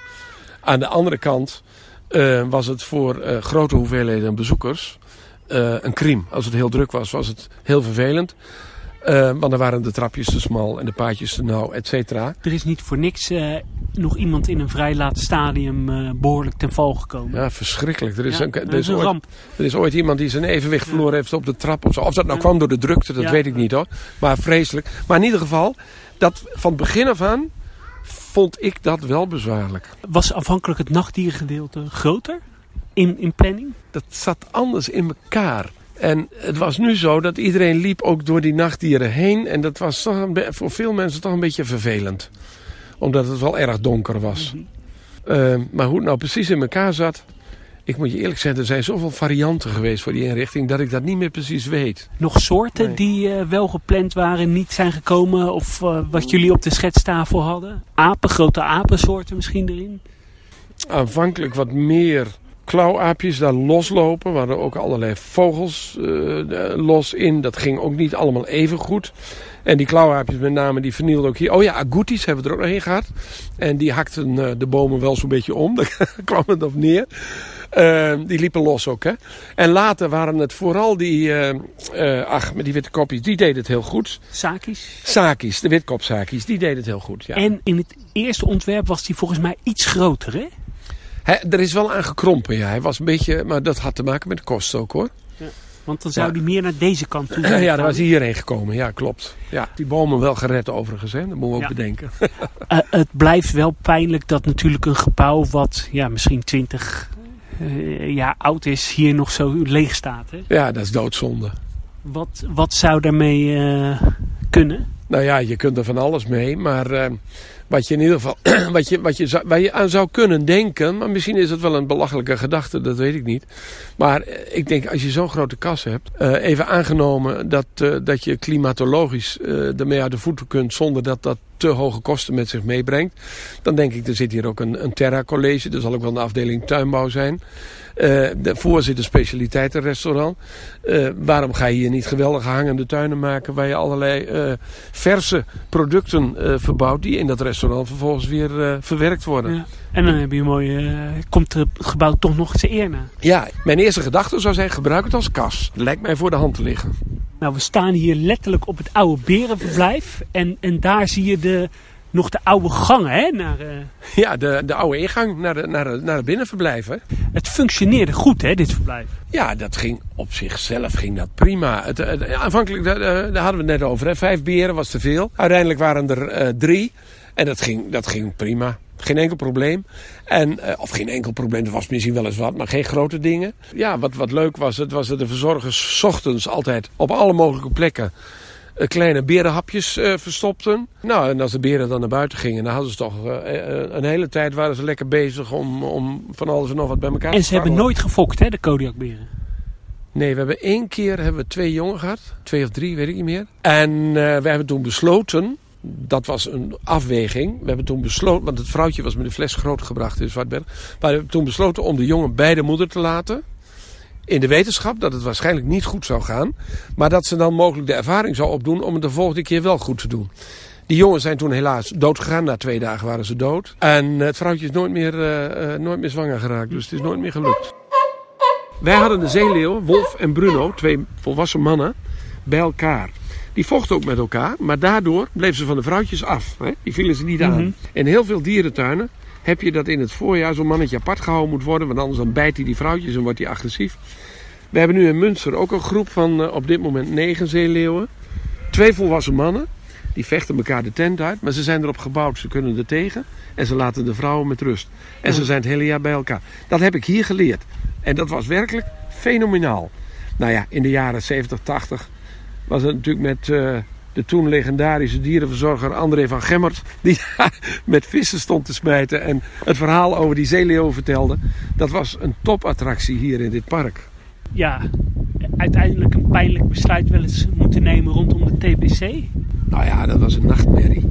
Aan de andere kant uh, was het voor uh, grote hoeveelheden bezoekers uh, een crime. Als het heel druk was, was het heel vervelend. Uh, want dan waren de trapjes te smal en de paadjes te nauw, et cetera. Er is niet voor niks uh, nog iemand in een vrij laat stadium uh, behoorlijk ten val gekomen. Ja, verschrikkelijk. Er is, ja, een, er is, een ooit, ramp. er is ooit iemand die zijn evenwicht verloren heeft op de trap. Of, zo. of dat nou kwam door de drukte, dat weet ik niet hoor. Maar vreselijk. Maar in ieder geval, dat van het begin af aan vond ik dat wel bezwaarlijk. Was afhankelijk het nachtdiergedeelte groter in, in planning? Dat zat anders in elkaar. En het was nu zo dat iedereen liep ook door die nachtdieren heen. En dat was toch voor veel mensen toch een beetje vervelend. Omdat het wel erg donker was. Uh, maar hoe het nou precies in elkaar zat... Ik moet je eerlijk zeggen, er zijn zoveel varianten geweest voor die inrichting... dat ik dat niet meer precies weet. Nog soorten nee. die uh, wel gepland waren, niet zijn gekomen... of uh, wat jullie op de schetstafel hadden? Apen, grote apensoorten misschien erin? Aanvankelijk wat meer klauwaapjes daar loslopen. We hadden ook allerlei vogels uh, los in. Dat ging ook niet allemaal even goed. En die klauwaapjes met name, die vernielden ook hier. Oh ja, agoutis hebben we er ook nog heen gehad. En die hakten uh, de bomen wel zo'n beetje om. Daar kwam het op neer. Uh, die liepen los ook. Hè? En later waren het vooral die, ach, met die witte kopjes, die deden het heel goed. Sakis? Sakis, de witkopsakis, die deden het heel goed. Ja. En in het eerste ontwerp was die volgens mij iets groter, hè? Er is wel aan gekrompen, ja. Hij was een beetje, maar dat had te maken met de kosten ook hoor. Ja, want dan zou ja. die meer naar deze kant toe Ja, dan was hij hierheen gekomen. Ja, klopt. Ja, die bomen wel gered overigens, hè. dat moeten we ook bedenken. uh, het blijft wel pijnlijk dat natuurlijk een gebouw wat ja, misschien 20 uh, jaar oud is, hier nog zo leeg staat. Hè? Ja, dat is doodzonde. Wat, wat zou daarmee uh, kunnen? Nou ja, je kunt er van alles mee, maar wat je in ieder geval wat je, wat je, waar je aan zou kunnen denken, maar misschien is het wel een belachelijke gedachte, dat weet ik niet. Maar ik denk als je zo'n grote kas hebt, uh, even aangenomen dat, uh, dat je klimatologisch uh, ermee uit de voeten kunt zonder dat dat te hoge kosten met zich meebrengt. Dan denk ik, er zit hier ook een, een Terra College, er zal ook wel een afdeling tuinbouw zijn. Uh, de voorzitter specialiteitenrestaurant. Uh, waarom ga je hier niet geweldige hangende tuinen maken waar je allerlei uh, verse producten verbouwt die in dat restaurant vervolgens weer verwerkt worden. Ja. En dan heb je een mooie, komt het gebouw toch nog te eer na. Ja, mijn eerste gedachte zou zijn gebruik het als kas. Dat lijkt mij voor de hand te liggen. Nou, we staan hier letterlijk op het oude berenverblijf en, en daar zie je de nog de oude gangen, hè? Naar, uh... Ja, de, de oude ingang naar, de, naar, de, naar het binnenverblijf. Hè? Het functioneerde goed, hè, dit verblijf? Ja, dat ging op zichzelf ging dat prima. Het, het, aanvankelijk, daar, daar hadden we het net over, hè? vijf beren was te veel. Uiteindelijk waren er uh, drie en dat ging, dat ging prima. Geen enkel probleem. En, uh, of geen enkel probleem, er was misschien wel eens wat, maar geen grote dingen. Ja, wat, wat leuk was, het was dat de verzorgers ochtends altijd op alle mogelijke plekken kleine berenhapjes uh, verstopten. Nou, en als de beren dan naar buiten gingen, dan hadden ze toch uh, een hele tijd waren ze lekker bezig om, om van alles en nog wat bij elkaar en te ze hebben nooit gefokt, hè, de Kodiakberen? Nee, we hebben één keer hebben we twee jongen gehad. Twee of drie, weet ik niet meer. En uh, we hebben toen besloten, dat was een afweging. We hebben toen besloten, want het vrouwtje was met een fles groot gebracht in Zwartberg. Maar we hebben toen besloten om de jongen bij de moeder te laten. In de wetenschap dat het waarschijnlijk niet goed zou gaan. Maar dat ze dan mogelijk de ervaring zou opdoen om het de volgende keer wel goed te doen. Die jongens zijn toen helaas dood gegaan. Na twee dagen waren ze dood. En het vrouwtje is nooit meer, uh, uh, nooit meer zwanger geraakt. Dus het is nooit meer gelukt. Wij hadden de zeeleeuwen, Wolf en Bruno, twee volwassen mannen, bij elkaar. Die vochten ook met elkaar, maar daardoor bleven ze van de vrouwtjes af. Hè? Die vielen ze niet aan. Mm -hmm. In heel veel dierentuinen heb je dat in het voorjaar zo'n mannetje apart gehouden moet worden. Want anders dan bijt hij die vrouwtjes en wordt hij agressief. We hebben nu in Münster ook een groep van uh, op dit moment negen zeeleeuwen. Twee volwassen mannen. Die vechten elkaar de tent uit. Maar ze zijn erop gebouwd. Ze kunnen er tegen. En ze laten de vrouwen met rust. En ze zijn het hele jaar bij elkaar. Dat heb ik hier geleerd. En dat was werkelijk fenomenaal. Nou ja, in de jaren 70, 80 was het natuurlijk met... Uh, de toen legendarische dierenverzorger André van Gemmert, die met vissen stond te smijten en het verhaal over die zeeleeuw vertelde. Dat was een topattractie hier in dit park. Ja, uiteindelijk een pijnlijk besluit wel eens moeten nemen rondom de TBC. Nou ja, dat was een nachtmerrie.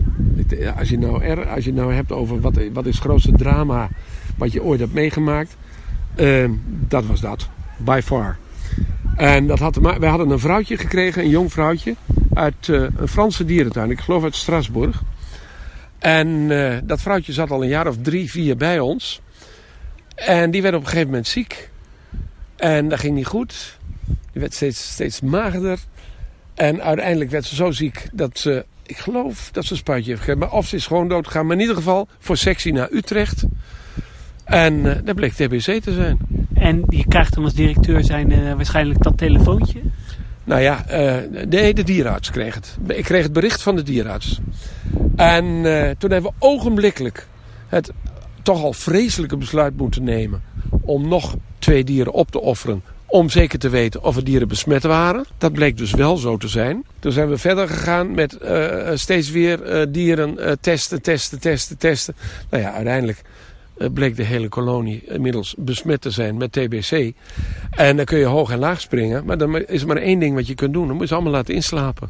Als je nou, er, als je nou hebt over wat, wat is het grootste drama wat je ooit hebt meegemaakt, uh, dat was dat. By far. En dat had, wij hadden een vrouwtje gekregen, een jong vrouwtje, uit uh, een Franse dierentuin. Ik geloof uit Strasbourg. En dat vrouwtje zat al een jaar of drie, vier bij ons. En die werd op een gegeven moment ziek. En dat ging niet goed. Die werd steeds, steeds magerder. En uiteindelijk werd ze zo ziek dat ze, ik geloof dat ze een spuitje heeft gegeven. Maar of ze is gewoon doodgegaan. Maar in ieder geval voor sectie naar Utrecht. En uh, dat bleek TBC te zijn. En je krijgt dan als directeur zijn uh, waarschijnlijk dat telefoontje? Nou ja, uh, nee, de dierenarts kreeg het. Ik kreeg het bericht van de dierenarts. En toen hebben we ogenblikkelijk het toch al vreselijke besluit moeten nemen om nog twee dieren op te offeren Om zeker te weten of er dieren besmet waren. Dat bleek dus wel zo te zijn. Toen zijn we verder gegaan met uh, steeds weer uh, dieren uh, testen, testen, testen, testen. Nou ja, uiteindelijk bleek de hele kolonie inmiddels besmet te zijn met TBC. En dan kun je hoog en laag springen. Maar dan is er maar één ding wat je kunt doen. Dan moet je ze allemaal laten inslapen.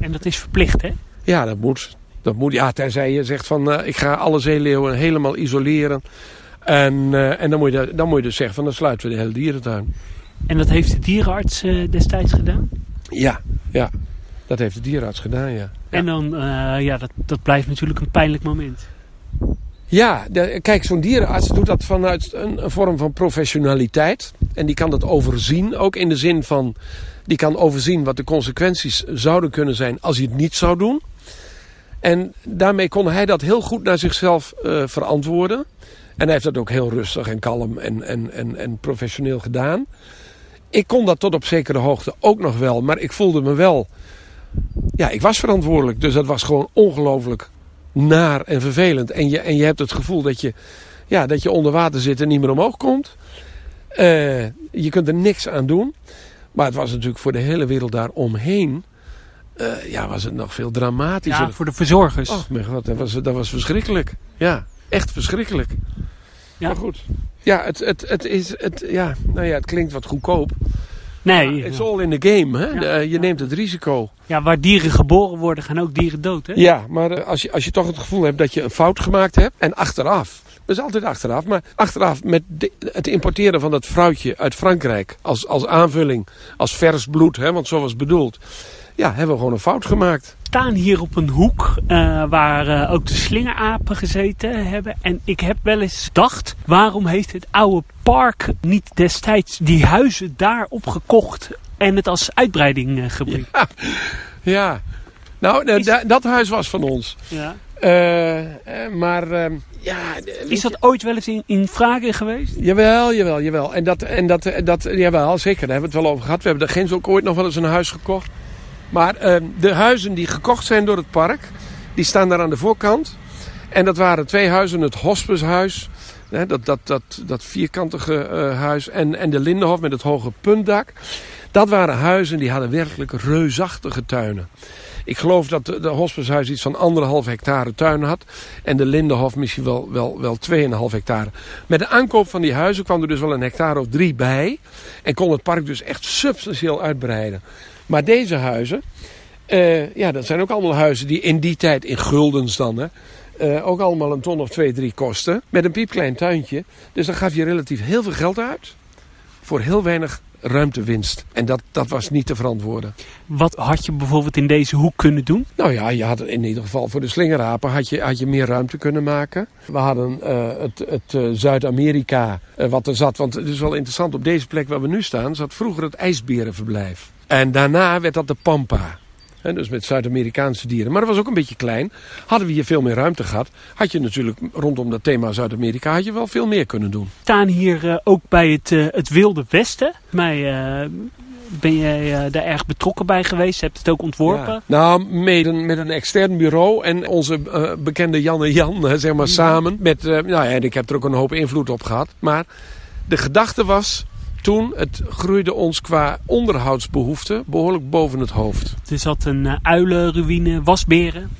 En dat is verplicht, hè? Ja, dat moet. Dat moet ja, tenzij je zegt van ik ga alle zeeleeuwen helemaal isoleren. En, uh, en dan, moet je, dan moet je dus zeggen van dan sluiten we de hele dierentuin. En dat heeft de dierenarts uh, destijds gedaan? Ja, ja, dat heeft de dierenarts gedaan, ja. En dan, uh, ja, dat, dat blijft natuurlijk een pijnlijk moment. Ja, de, kijk, zo'n dierenarts doet dat vanuit een, een, vorm van professionaliteit. En die kan dat overzien, ook in de zin van... die kan overzien wat de consequenties zouden kunnen zijn als hij het niet zou doen. En daarmee kon hij dat heel goed naar zichzelf uh, verantwoorden. En hij heeft dat ook heel rustig en kalm en, en, en, en professioneel gedaan. Ik kon dat tot op zekere hoogte ook nog wel, maar ik voelde me wel. Ja, ik was verantwoordelijk, dus dat was gewoon ongelooflijk naar en vervelend. En je, en je hebt het gevoel dat je, ja, dat je onder water zit en niet meer omhoog komt. Uh, je kunt er niks aan doen. Maar het was natuurlijk voor de hele wereld daaromheen. Uh, ja, was het nog veel dramatischer. Ja, voor de verzorgers. Oh mijn god, dat was, dat was verschrikkelijk. Ja, echt verschrikkelijk. Ja. Maar goed. Ja, het, het, het, is, het, ja, nou ja, het klinkt wat goedkoop. Nee. Het is all in the game. Hè? Ja, de, je neemt het risico. Ja, waar dieren geboren worden, gaan ook dieren dood. Hè? Ja, maar als je, als je toch het gevoel hebt dat je een fout gemaakt hebt. En achteraf. Dat is altijd achteraf. Maar achteraf met de, het importeren van dat vrouwtje uit Frankrijk. Als, als aanvulling. Als vers bloed. Hè, want zo was het bedoeld. Ja, hebben we gewoon een fout gemaakt. We staan hier op een hoek uh, waar uh, ook de slingerapen gezeten hebben. En ik heb wel eens gedacht, waarom heeft het oude park niet destijds die huizen daar opgekocht en het als uitbreiding uh, gebruikt? Ja, ja. nou is... dat huis was van ons. Ja. maar ja, is dat ooit wel eens in, in vragen geweest? Jawel, jawel, jawel. En dat, en dat, dat jawel, zeker. Daar hebben we het wel over gehad. We hebben er geen ook ooit nog wel eens een huis gekocht. Maar uh, de huizen die gekocht zijn door het park, die staan daar aan de voorkant. En dat waren twee huizen, het hospicehuis, hè, dat, dat, dat, dat vierkantige uh, huis, en, en de Lindenhof met het hoge puntdak. Dat waren huizen die hadden werkelijk reusachtige tuinen. Ik geloof dat de, de iets van anderhalf hectare tuin had. En de Lindenhof misschien wel, wel, wel 2,5 hectare. Met de aankoop van die huizen kwam er dus wel een hectare of drie bij. En kon het park dus echt substantieel uitbreiden. Maar deze huizen, uh, ja, dat zijn ook allemaal huizen die in die tijd, in guldens dan, hè, uh, ook allemaal een ton of twee, drie kosten. Met een piepklein tuintje. Dus dan gaf je relatief heel veel geld uit. Voor heel weinig ruimtewinst. En dat, dat was niet te verantwoorden. Wat had je bijvoorbeeld in deze hoek kunnen doen? Nou ja, je had in ieder geval voor de slingerapen had je, had je meer ruimte kunnen maken. We hadden uh, het, het uh, Zuid-Amerika uh, wat er zat. Want het is wel interessant, op deze plek waar we nu staan zat vroeger het ijsberenverblijf. En daarna werd dat de Pampa. Dus met Zuid-Amerikaanse dieren. Maar dat was ook een beetje klein. Hadden we hier veel meer ruimte gehad, had je natuurlijk rondom dat thema Zuid-Amerika had je wel veel meer kunnen doen. We staan hier uh, ook bij het, uh, het Wilde Westen. Mij, uh, ben jij daar erg betrokken bij geweest? Hebt het ook ontworpen? Ja. Nou, met een, met een extern bureau en onze bekende Jan en Jan, zeg maar, samen. Met, nou ja, ik heb er ook een hoop invloed op gehad. Maar de gedachte was, toen, het groeide ons qua onderhoudsbehoeften behoorlijk boven het hoofd. Er zat een uh, uilenruïne, wasberen.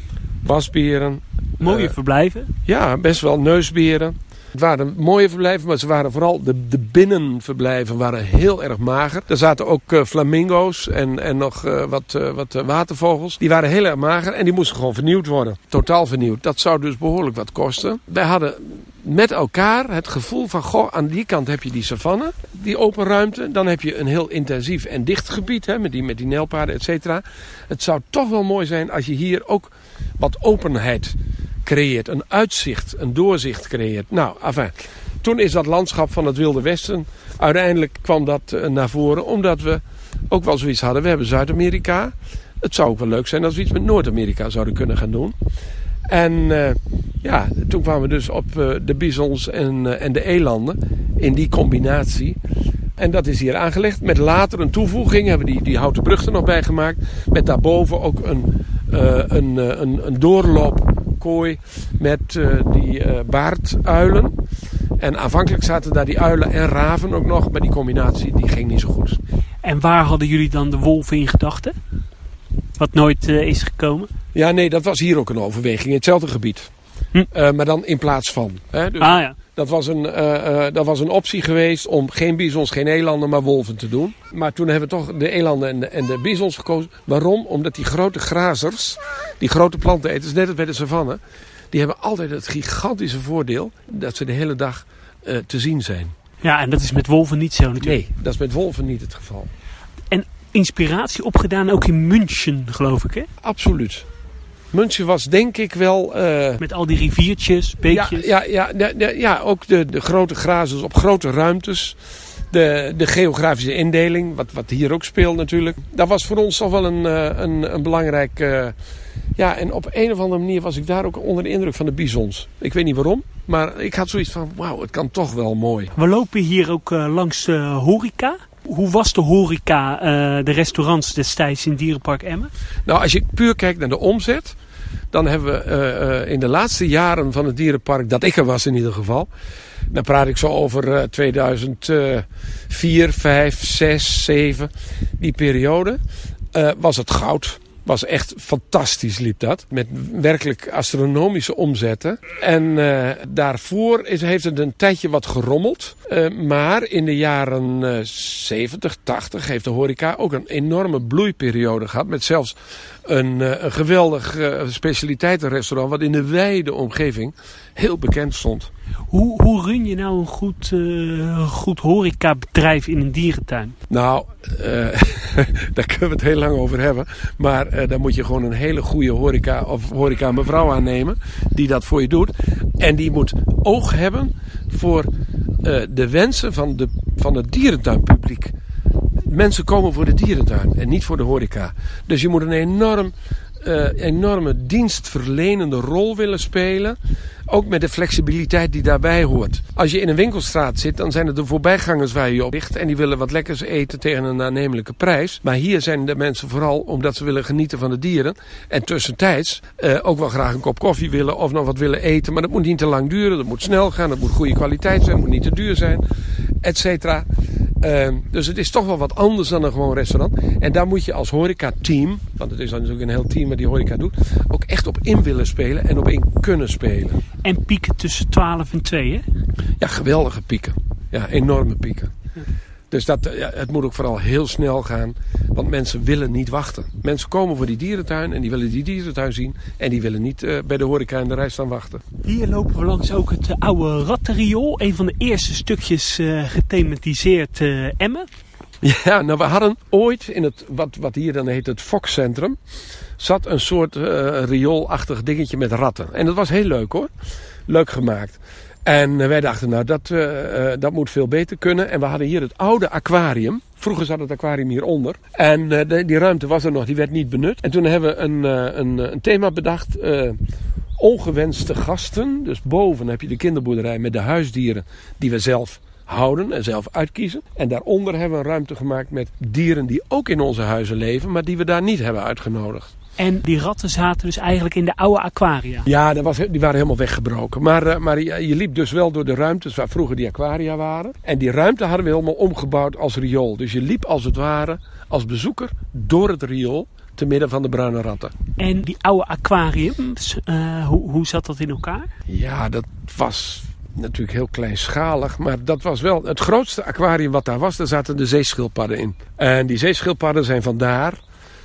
Wasberen. Mooie uh, verblijven. Ja, best wel neusberen. Het waren mooie verblijven, maar ze waren vooral de, de binnenverblijven waren heel erg mager. Er zaten ook uh, flamingo's en, en nog uh, wat, uh, wat watervogels. Die waren heel erg mager en die moesten gewoon vernieuwd worden. Totaal vernieuwd. Dat zou dus behoorlijk wat kosten. Wij hadden met elkaar het gevoel van, goh, aan die kant heb je die savanne, die open ruimte. Dan heb je een heel intensief en dicht gebied, hè, met die, met die nijlpaarden, et cetera. Het zou toch wel mooi zijn als je hier ook wat openheid creëert. Een uitzicht, een doorzicht creëert. Nou, enfin, toen is dat landschap van het Wilde Westen, uiteindelijk kwam dat uh, naar voren, omdat we ook wel zoiets hadden. We hebben Zuid-Amerika. Het zou ook wel leuk zijn als we iets met Noord-Amerika zouden kunnen gaan doen. En uh, ja, toen kwamen we dus op uh, de bisons en, uh, en de elanden in die combinatie. En dat is hier aangelegd. Met later een toevoeging hebben we die, die houten brug nog bij gemaakt. Met daarboven ook een, een, een, een doorloopkooi met die baarduilen. En aanvankelijk zaten daar die uilen en raven ook nog, maar die combinatie die ging niet zo goed. En waar hadden jullie dan de wolven in gedachten? Wat nooit uh, is gekomen? Ja, nee, dat was hier ook een overweging. In hetzelfde gebied. Hm. Maar dan in plaats van. Hè? Dus ah ja. Dat was, een, uh, dat was een optie geweest om geen bizons, geen elanden, maar wolven te doen. Maar toen hebben we toch de elanden en de, en de bizons gekozen. Waarom? Omdat die grote grazers, die grote planteneters, net als bij de savanne... die hebben altijd het gigantische voordeel dat ze de hele dag uh, te zien zijn. Ja, en dat is met wolven niet zo natuurlijk. Nee, dat is met wolven niet het geval. En inspiratie opgedaan ook in München, geloof ik, hè? Absoluut. München was denk ik wel... Uh... Met al die riviertjes, beekjes. Ja, ja, ja, ja, ja ook de, de grote grazers op grote ruimtes. De, de geografische indeling, wat, wat hier ook speelt natuurlijk. Dat was voor ons toch wel een, een, een belangrijk... Uh, ja, en op een of andere manier was ik daar ook onder de indruk van de bizons. Ik weet niet waarom, maar ik had zoiets van, wauw, het kan toch wel mooi. We lopen hier ook uh, langs de horeca. Hoe was de horeca, uh, de restaurants destijds in Dierenpark Emmen? Nou, als je puur kijkt naar de omzet, dan hebben we uh, uh, in de laatste jaren van het dierenpark, dat ik er was in ieder geval, dan praat ik zo over 2004, 5, 6, 7, die periode, was het goud was echt fantastisch liep dat. Met werkelijk astronomische omzetten. En uh, daarvoor is, heeft het een tijdje wat gerommeld. Uh, maar in de jaren uh, 70, 80 heeft de horeca ook een enorme bloeiperiode gehad. Met zelfs een, een geweldig specialiteitenrestaurant wat in de wijde omgeving heel bekend stond. Hoe, hoe run je nou een goed, uh, goed horecabedrijf in een dierentuin? Nou, uh, daar kunnen we het heel lang over hebben. Maar uh, dan moet je gewoon een hele goede horeca of horeca mevrouw aannemen. Die dat voor je doet. En die moet oog hebben voor de wensen van, de, van het dierentuinpubliek. Mensen komen voor de dierentuin en niet voor de horeca. Dus je moet een enorm uh, enorme dienstverlenende rol willen spelen. Ook met de flexibiliteit die daarbij hoort. Als je in een winkelstraat zit, dan zijn het de voorbijgangers waar je op. En die willen wat lekkers eten tegen een aannemelijke prijs. Maar hier zijn de mensen vooral omdat ze willen genieten van de dieren. En tussentijds uh, ook wel graag een kop koffie willen of nog wat willen eten. Maar dat moet niet te lang duren. Dat moet snel gaan. Dat moet goede kwaliteit zijn. Dat moet niet te duur zijn. Etcetera. Uh, dus het is toch wel wat anders dan een gewoon restaurant. En daar moet je als horeca-team, want het is dan natuurlijk een heel team wat die horeca doet, ook echt op in willen spelen en op in kunnen spelen. En pieken tussen 12 en 2, hè? Ja, geweldige pieken. Ja, enorme pieken. Dus dat, ja, het moet ook vooral heel snel gaan. Want mensen willen niet wachten. Mensen komen voor die dierentuin en die willen die dierentuin zien. En die willen niet uh, bij de horeca in de rij staan wachten. Hier lopen we langs ook het uh, oude rattenriool. Een van de eerste stukjes uh, gethematiseerd Emmen. Ja, nou we hadden ooit in het, wat, wat hier dan heet het Fox-centrum, zat een soort rioolachtig dingetje met ratten. En dat was heel leuk hoor. Leuk gemaakt. En wij dachten, nou, dat, uh, dat moet veel beter kunnen. En we hadden hier het oude aquarium. Vroeger zat het aquarium hieronder. En die ruimte was er nog, die werd niet benut. En toen hebben we een, een, een thema bedacht. ongewenste gasten. Dus boven heb je de kinderboerderij met de huisdieren die we zelf houden en zelf uitkiezen. En daaronder hebben we een ruimte gemaakt met dieren die ook in onze huizen leven, maar die we daar niet hebben uitgenodigd. En die ratten zaten dus eigenlijk in de oude aquaria. Ja, dat was, die waren helemaal weggebroken. Maar, uh, maar je, je, liep dus wel door de ruimtes waar vroeger die aquaria waren. En die ruimte hadden we helemaal omgebouwd als riool. Dus je liep als het ware als bezoeker door het riool te midden van de bruine ratten. En die oude aquariums, uh, hoe, hoe zat dat in elkaar? Ja, dat was natuurlijk heel kleinschalig. Maar dat was wel het grootste aquarium wat daar was. Daar zaten de zeeschildpadden in. En die zeeschildpadden zijn vandaar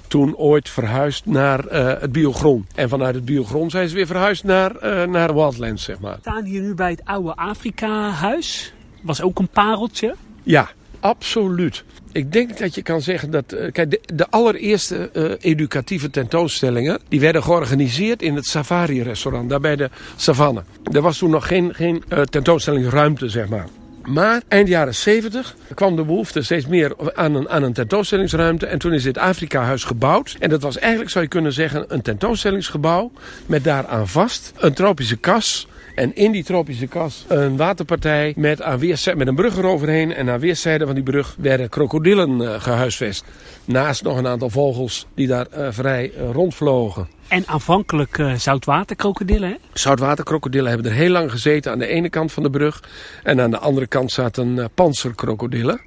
toen ooit verhuisd naar uh, het biogron. En vanuit het biogron zijn ze weer verhuisd naar, uh, naar Wildlands, zeg maar. We staan hier nu bij het oude Afrika-huis. Was ook een pareltje. Ja, absoluut. Ik denk dat je kan zeggen dat. Uh, kijk, de, de allereerste uh, educatieve tentoonstellingen. die werden georganiseerd in het Safari-restaurant, daar bij de Savanne. Er was toen nog geen, geen uh, tentoonstellingsruimte, zeg maar. Maar eind jaren 70 kwam de behoefte steeds meer aan een, aan een tentoonstellingsruimte. En toen is dit Afrika-huis gebouwd. En dat was eigenlijk, zou je kunnen zeggen, een tentoonstellingsgebouw. Met daaraan vast een tropische kas En in die tropische kas een waterpartij met, aan weerszijden, met een brug eroverheen. En aan weerszijden van die brug werden krokodillen uh, gehuisvest. Naast nog een aantal vogels die daar uh, vrij uh, rondvlogen. En aanvankelijk uh, zoutwaterkrokodillen, hè? Zoutwaterkrokodillen hebben er heel lang gezeten aan de ene kant van de brug. En aan de andere kant zaten panzerkrokodillen.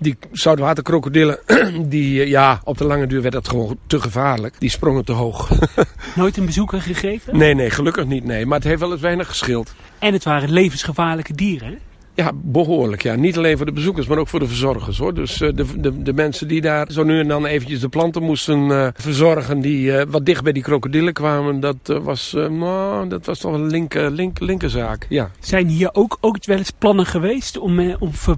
Die zoutwaterkrokodillen, die, ja, op de lange duur werd dat gewoon te gevaarlijk. Die sprongen te hoog. Nooit een bezoeker gegeven? Nee, nee, gelukkig niet. Nee. Maar het heeft wel eens weinig geschild. En het waren levensgevaarlijke dieren, hè? Ja, behoorlijk. Ja. Niet alleen voor de bezoekers, maar ook voor de verzorgers. hoor. Dus uh, de, de, de mensen die daar zo nu en dan eventjes de planten moesten uh, verzorgen... die uh, wat dicht bij die krokodillen kwamen, dat, was, nou, dat was toch een linker, linker, linkerzaak. Ja. Zijn hier ook, ook wel eens plannen geweest om, om ver,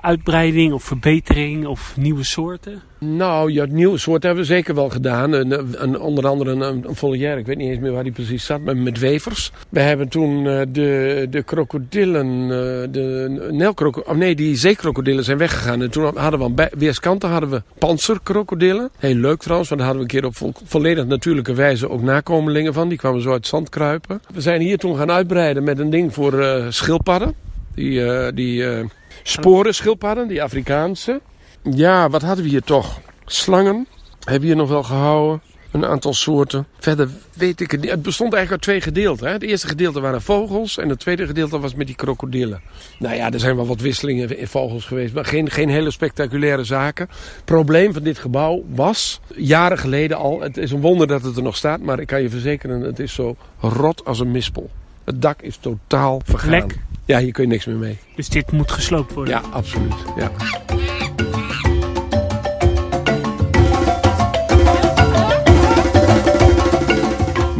uitbreiding of verbetering of nieuwe soorten? Nou, ja, nieuwe soorten hebben we zeker wel gedaan. Een, een, onder andere een, een volière, ik weet niet eens meer waar die precies zat, maar met wevers. We hebben toen de, de krokodillen, de Nelkroko oh nee, die zeekrokodillen zijn weggegaan. En toen hadden we aan weerskanten hadden we panzerkrokodillen. Heel leuk trouwens, want daar hadden we een keer op vo volledig natuurlijke wijze ook nakomelingen van. Die kwamen zo uit zand kruipen. We zijn hier toen gaan uitbreiden met een ding voor uh, schildpadden. Die, uh, die uh, sporen schildpadden, die Afrikaanse. Ja, wat hadden we hier toch? Slangen hebben we hier nog wel gehouden. Een aantal soorten. Verder weet ik het niet. Het bestond eigenlijk uit twee gedeelten. Hè? Het eerste gedeelte waren vogels. En het tweede gedeelte was met die krokodillen. Nou ja, er zijn wel wat wisselingen in vogels geweest. Maar geen, geen hele spectaculaire zaken. Het probleem van dit gebouw was, jaren geleden al. Het is een wonder dat het er nog staat. Maar ik kan je verzekeren, het is zo rot als een mispel. Het dak is totaal vergaan. Lek. Ja, hier kun je niks meer mee. Dus dit moet gesloopt worden? Ja, absoluut. Ja.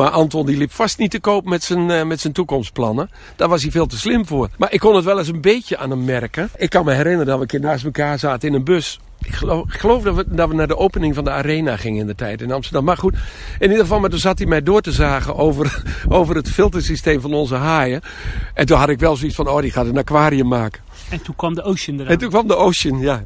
Maar Anton die liep vast niet te koop met zijn, uh, met zijn toekomstplannen. Daar was hij veel te slim voor. Maar ik kon het wel eens een beetje aan hem merken. Ik kan me herinneren dat we een keer naast elkaar zaten in een bus. Ik geloof, ik geloof dat, we, dat, we, naar de opening van de arena gingen in de tijd in Amsterdam. Maar goed, in ieder geval, maar toen zat hij mij door te zagen over, over het filtersysteem van onze haaien. En toen had ik wel zoiets van, oh die gaat een aquarium maken. En toen kwam de Ocean eraan. En toen kwam de Ocean, ja.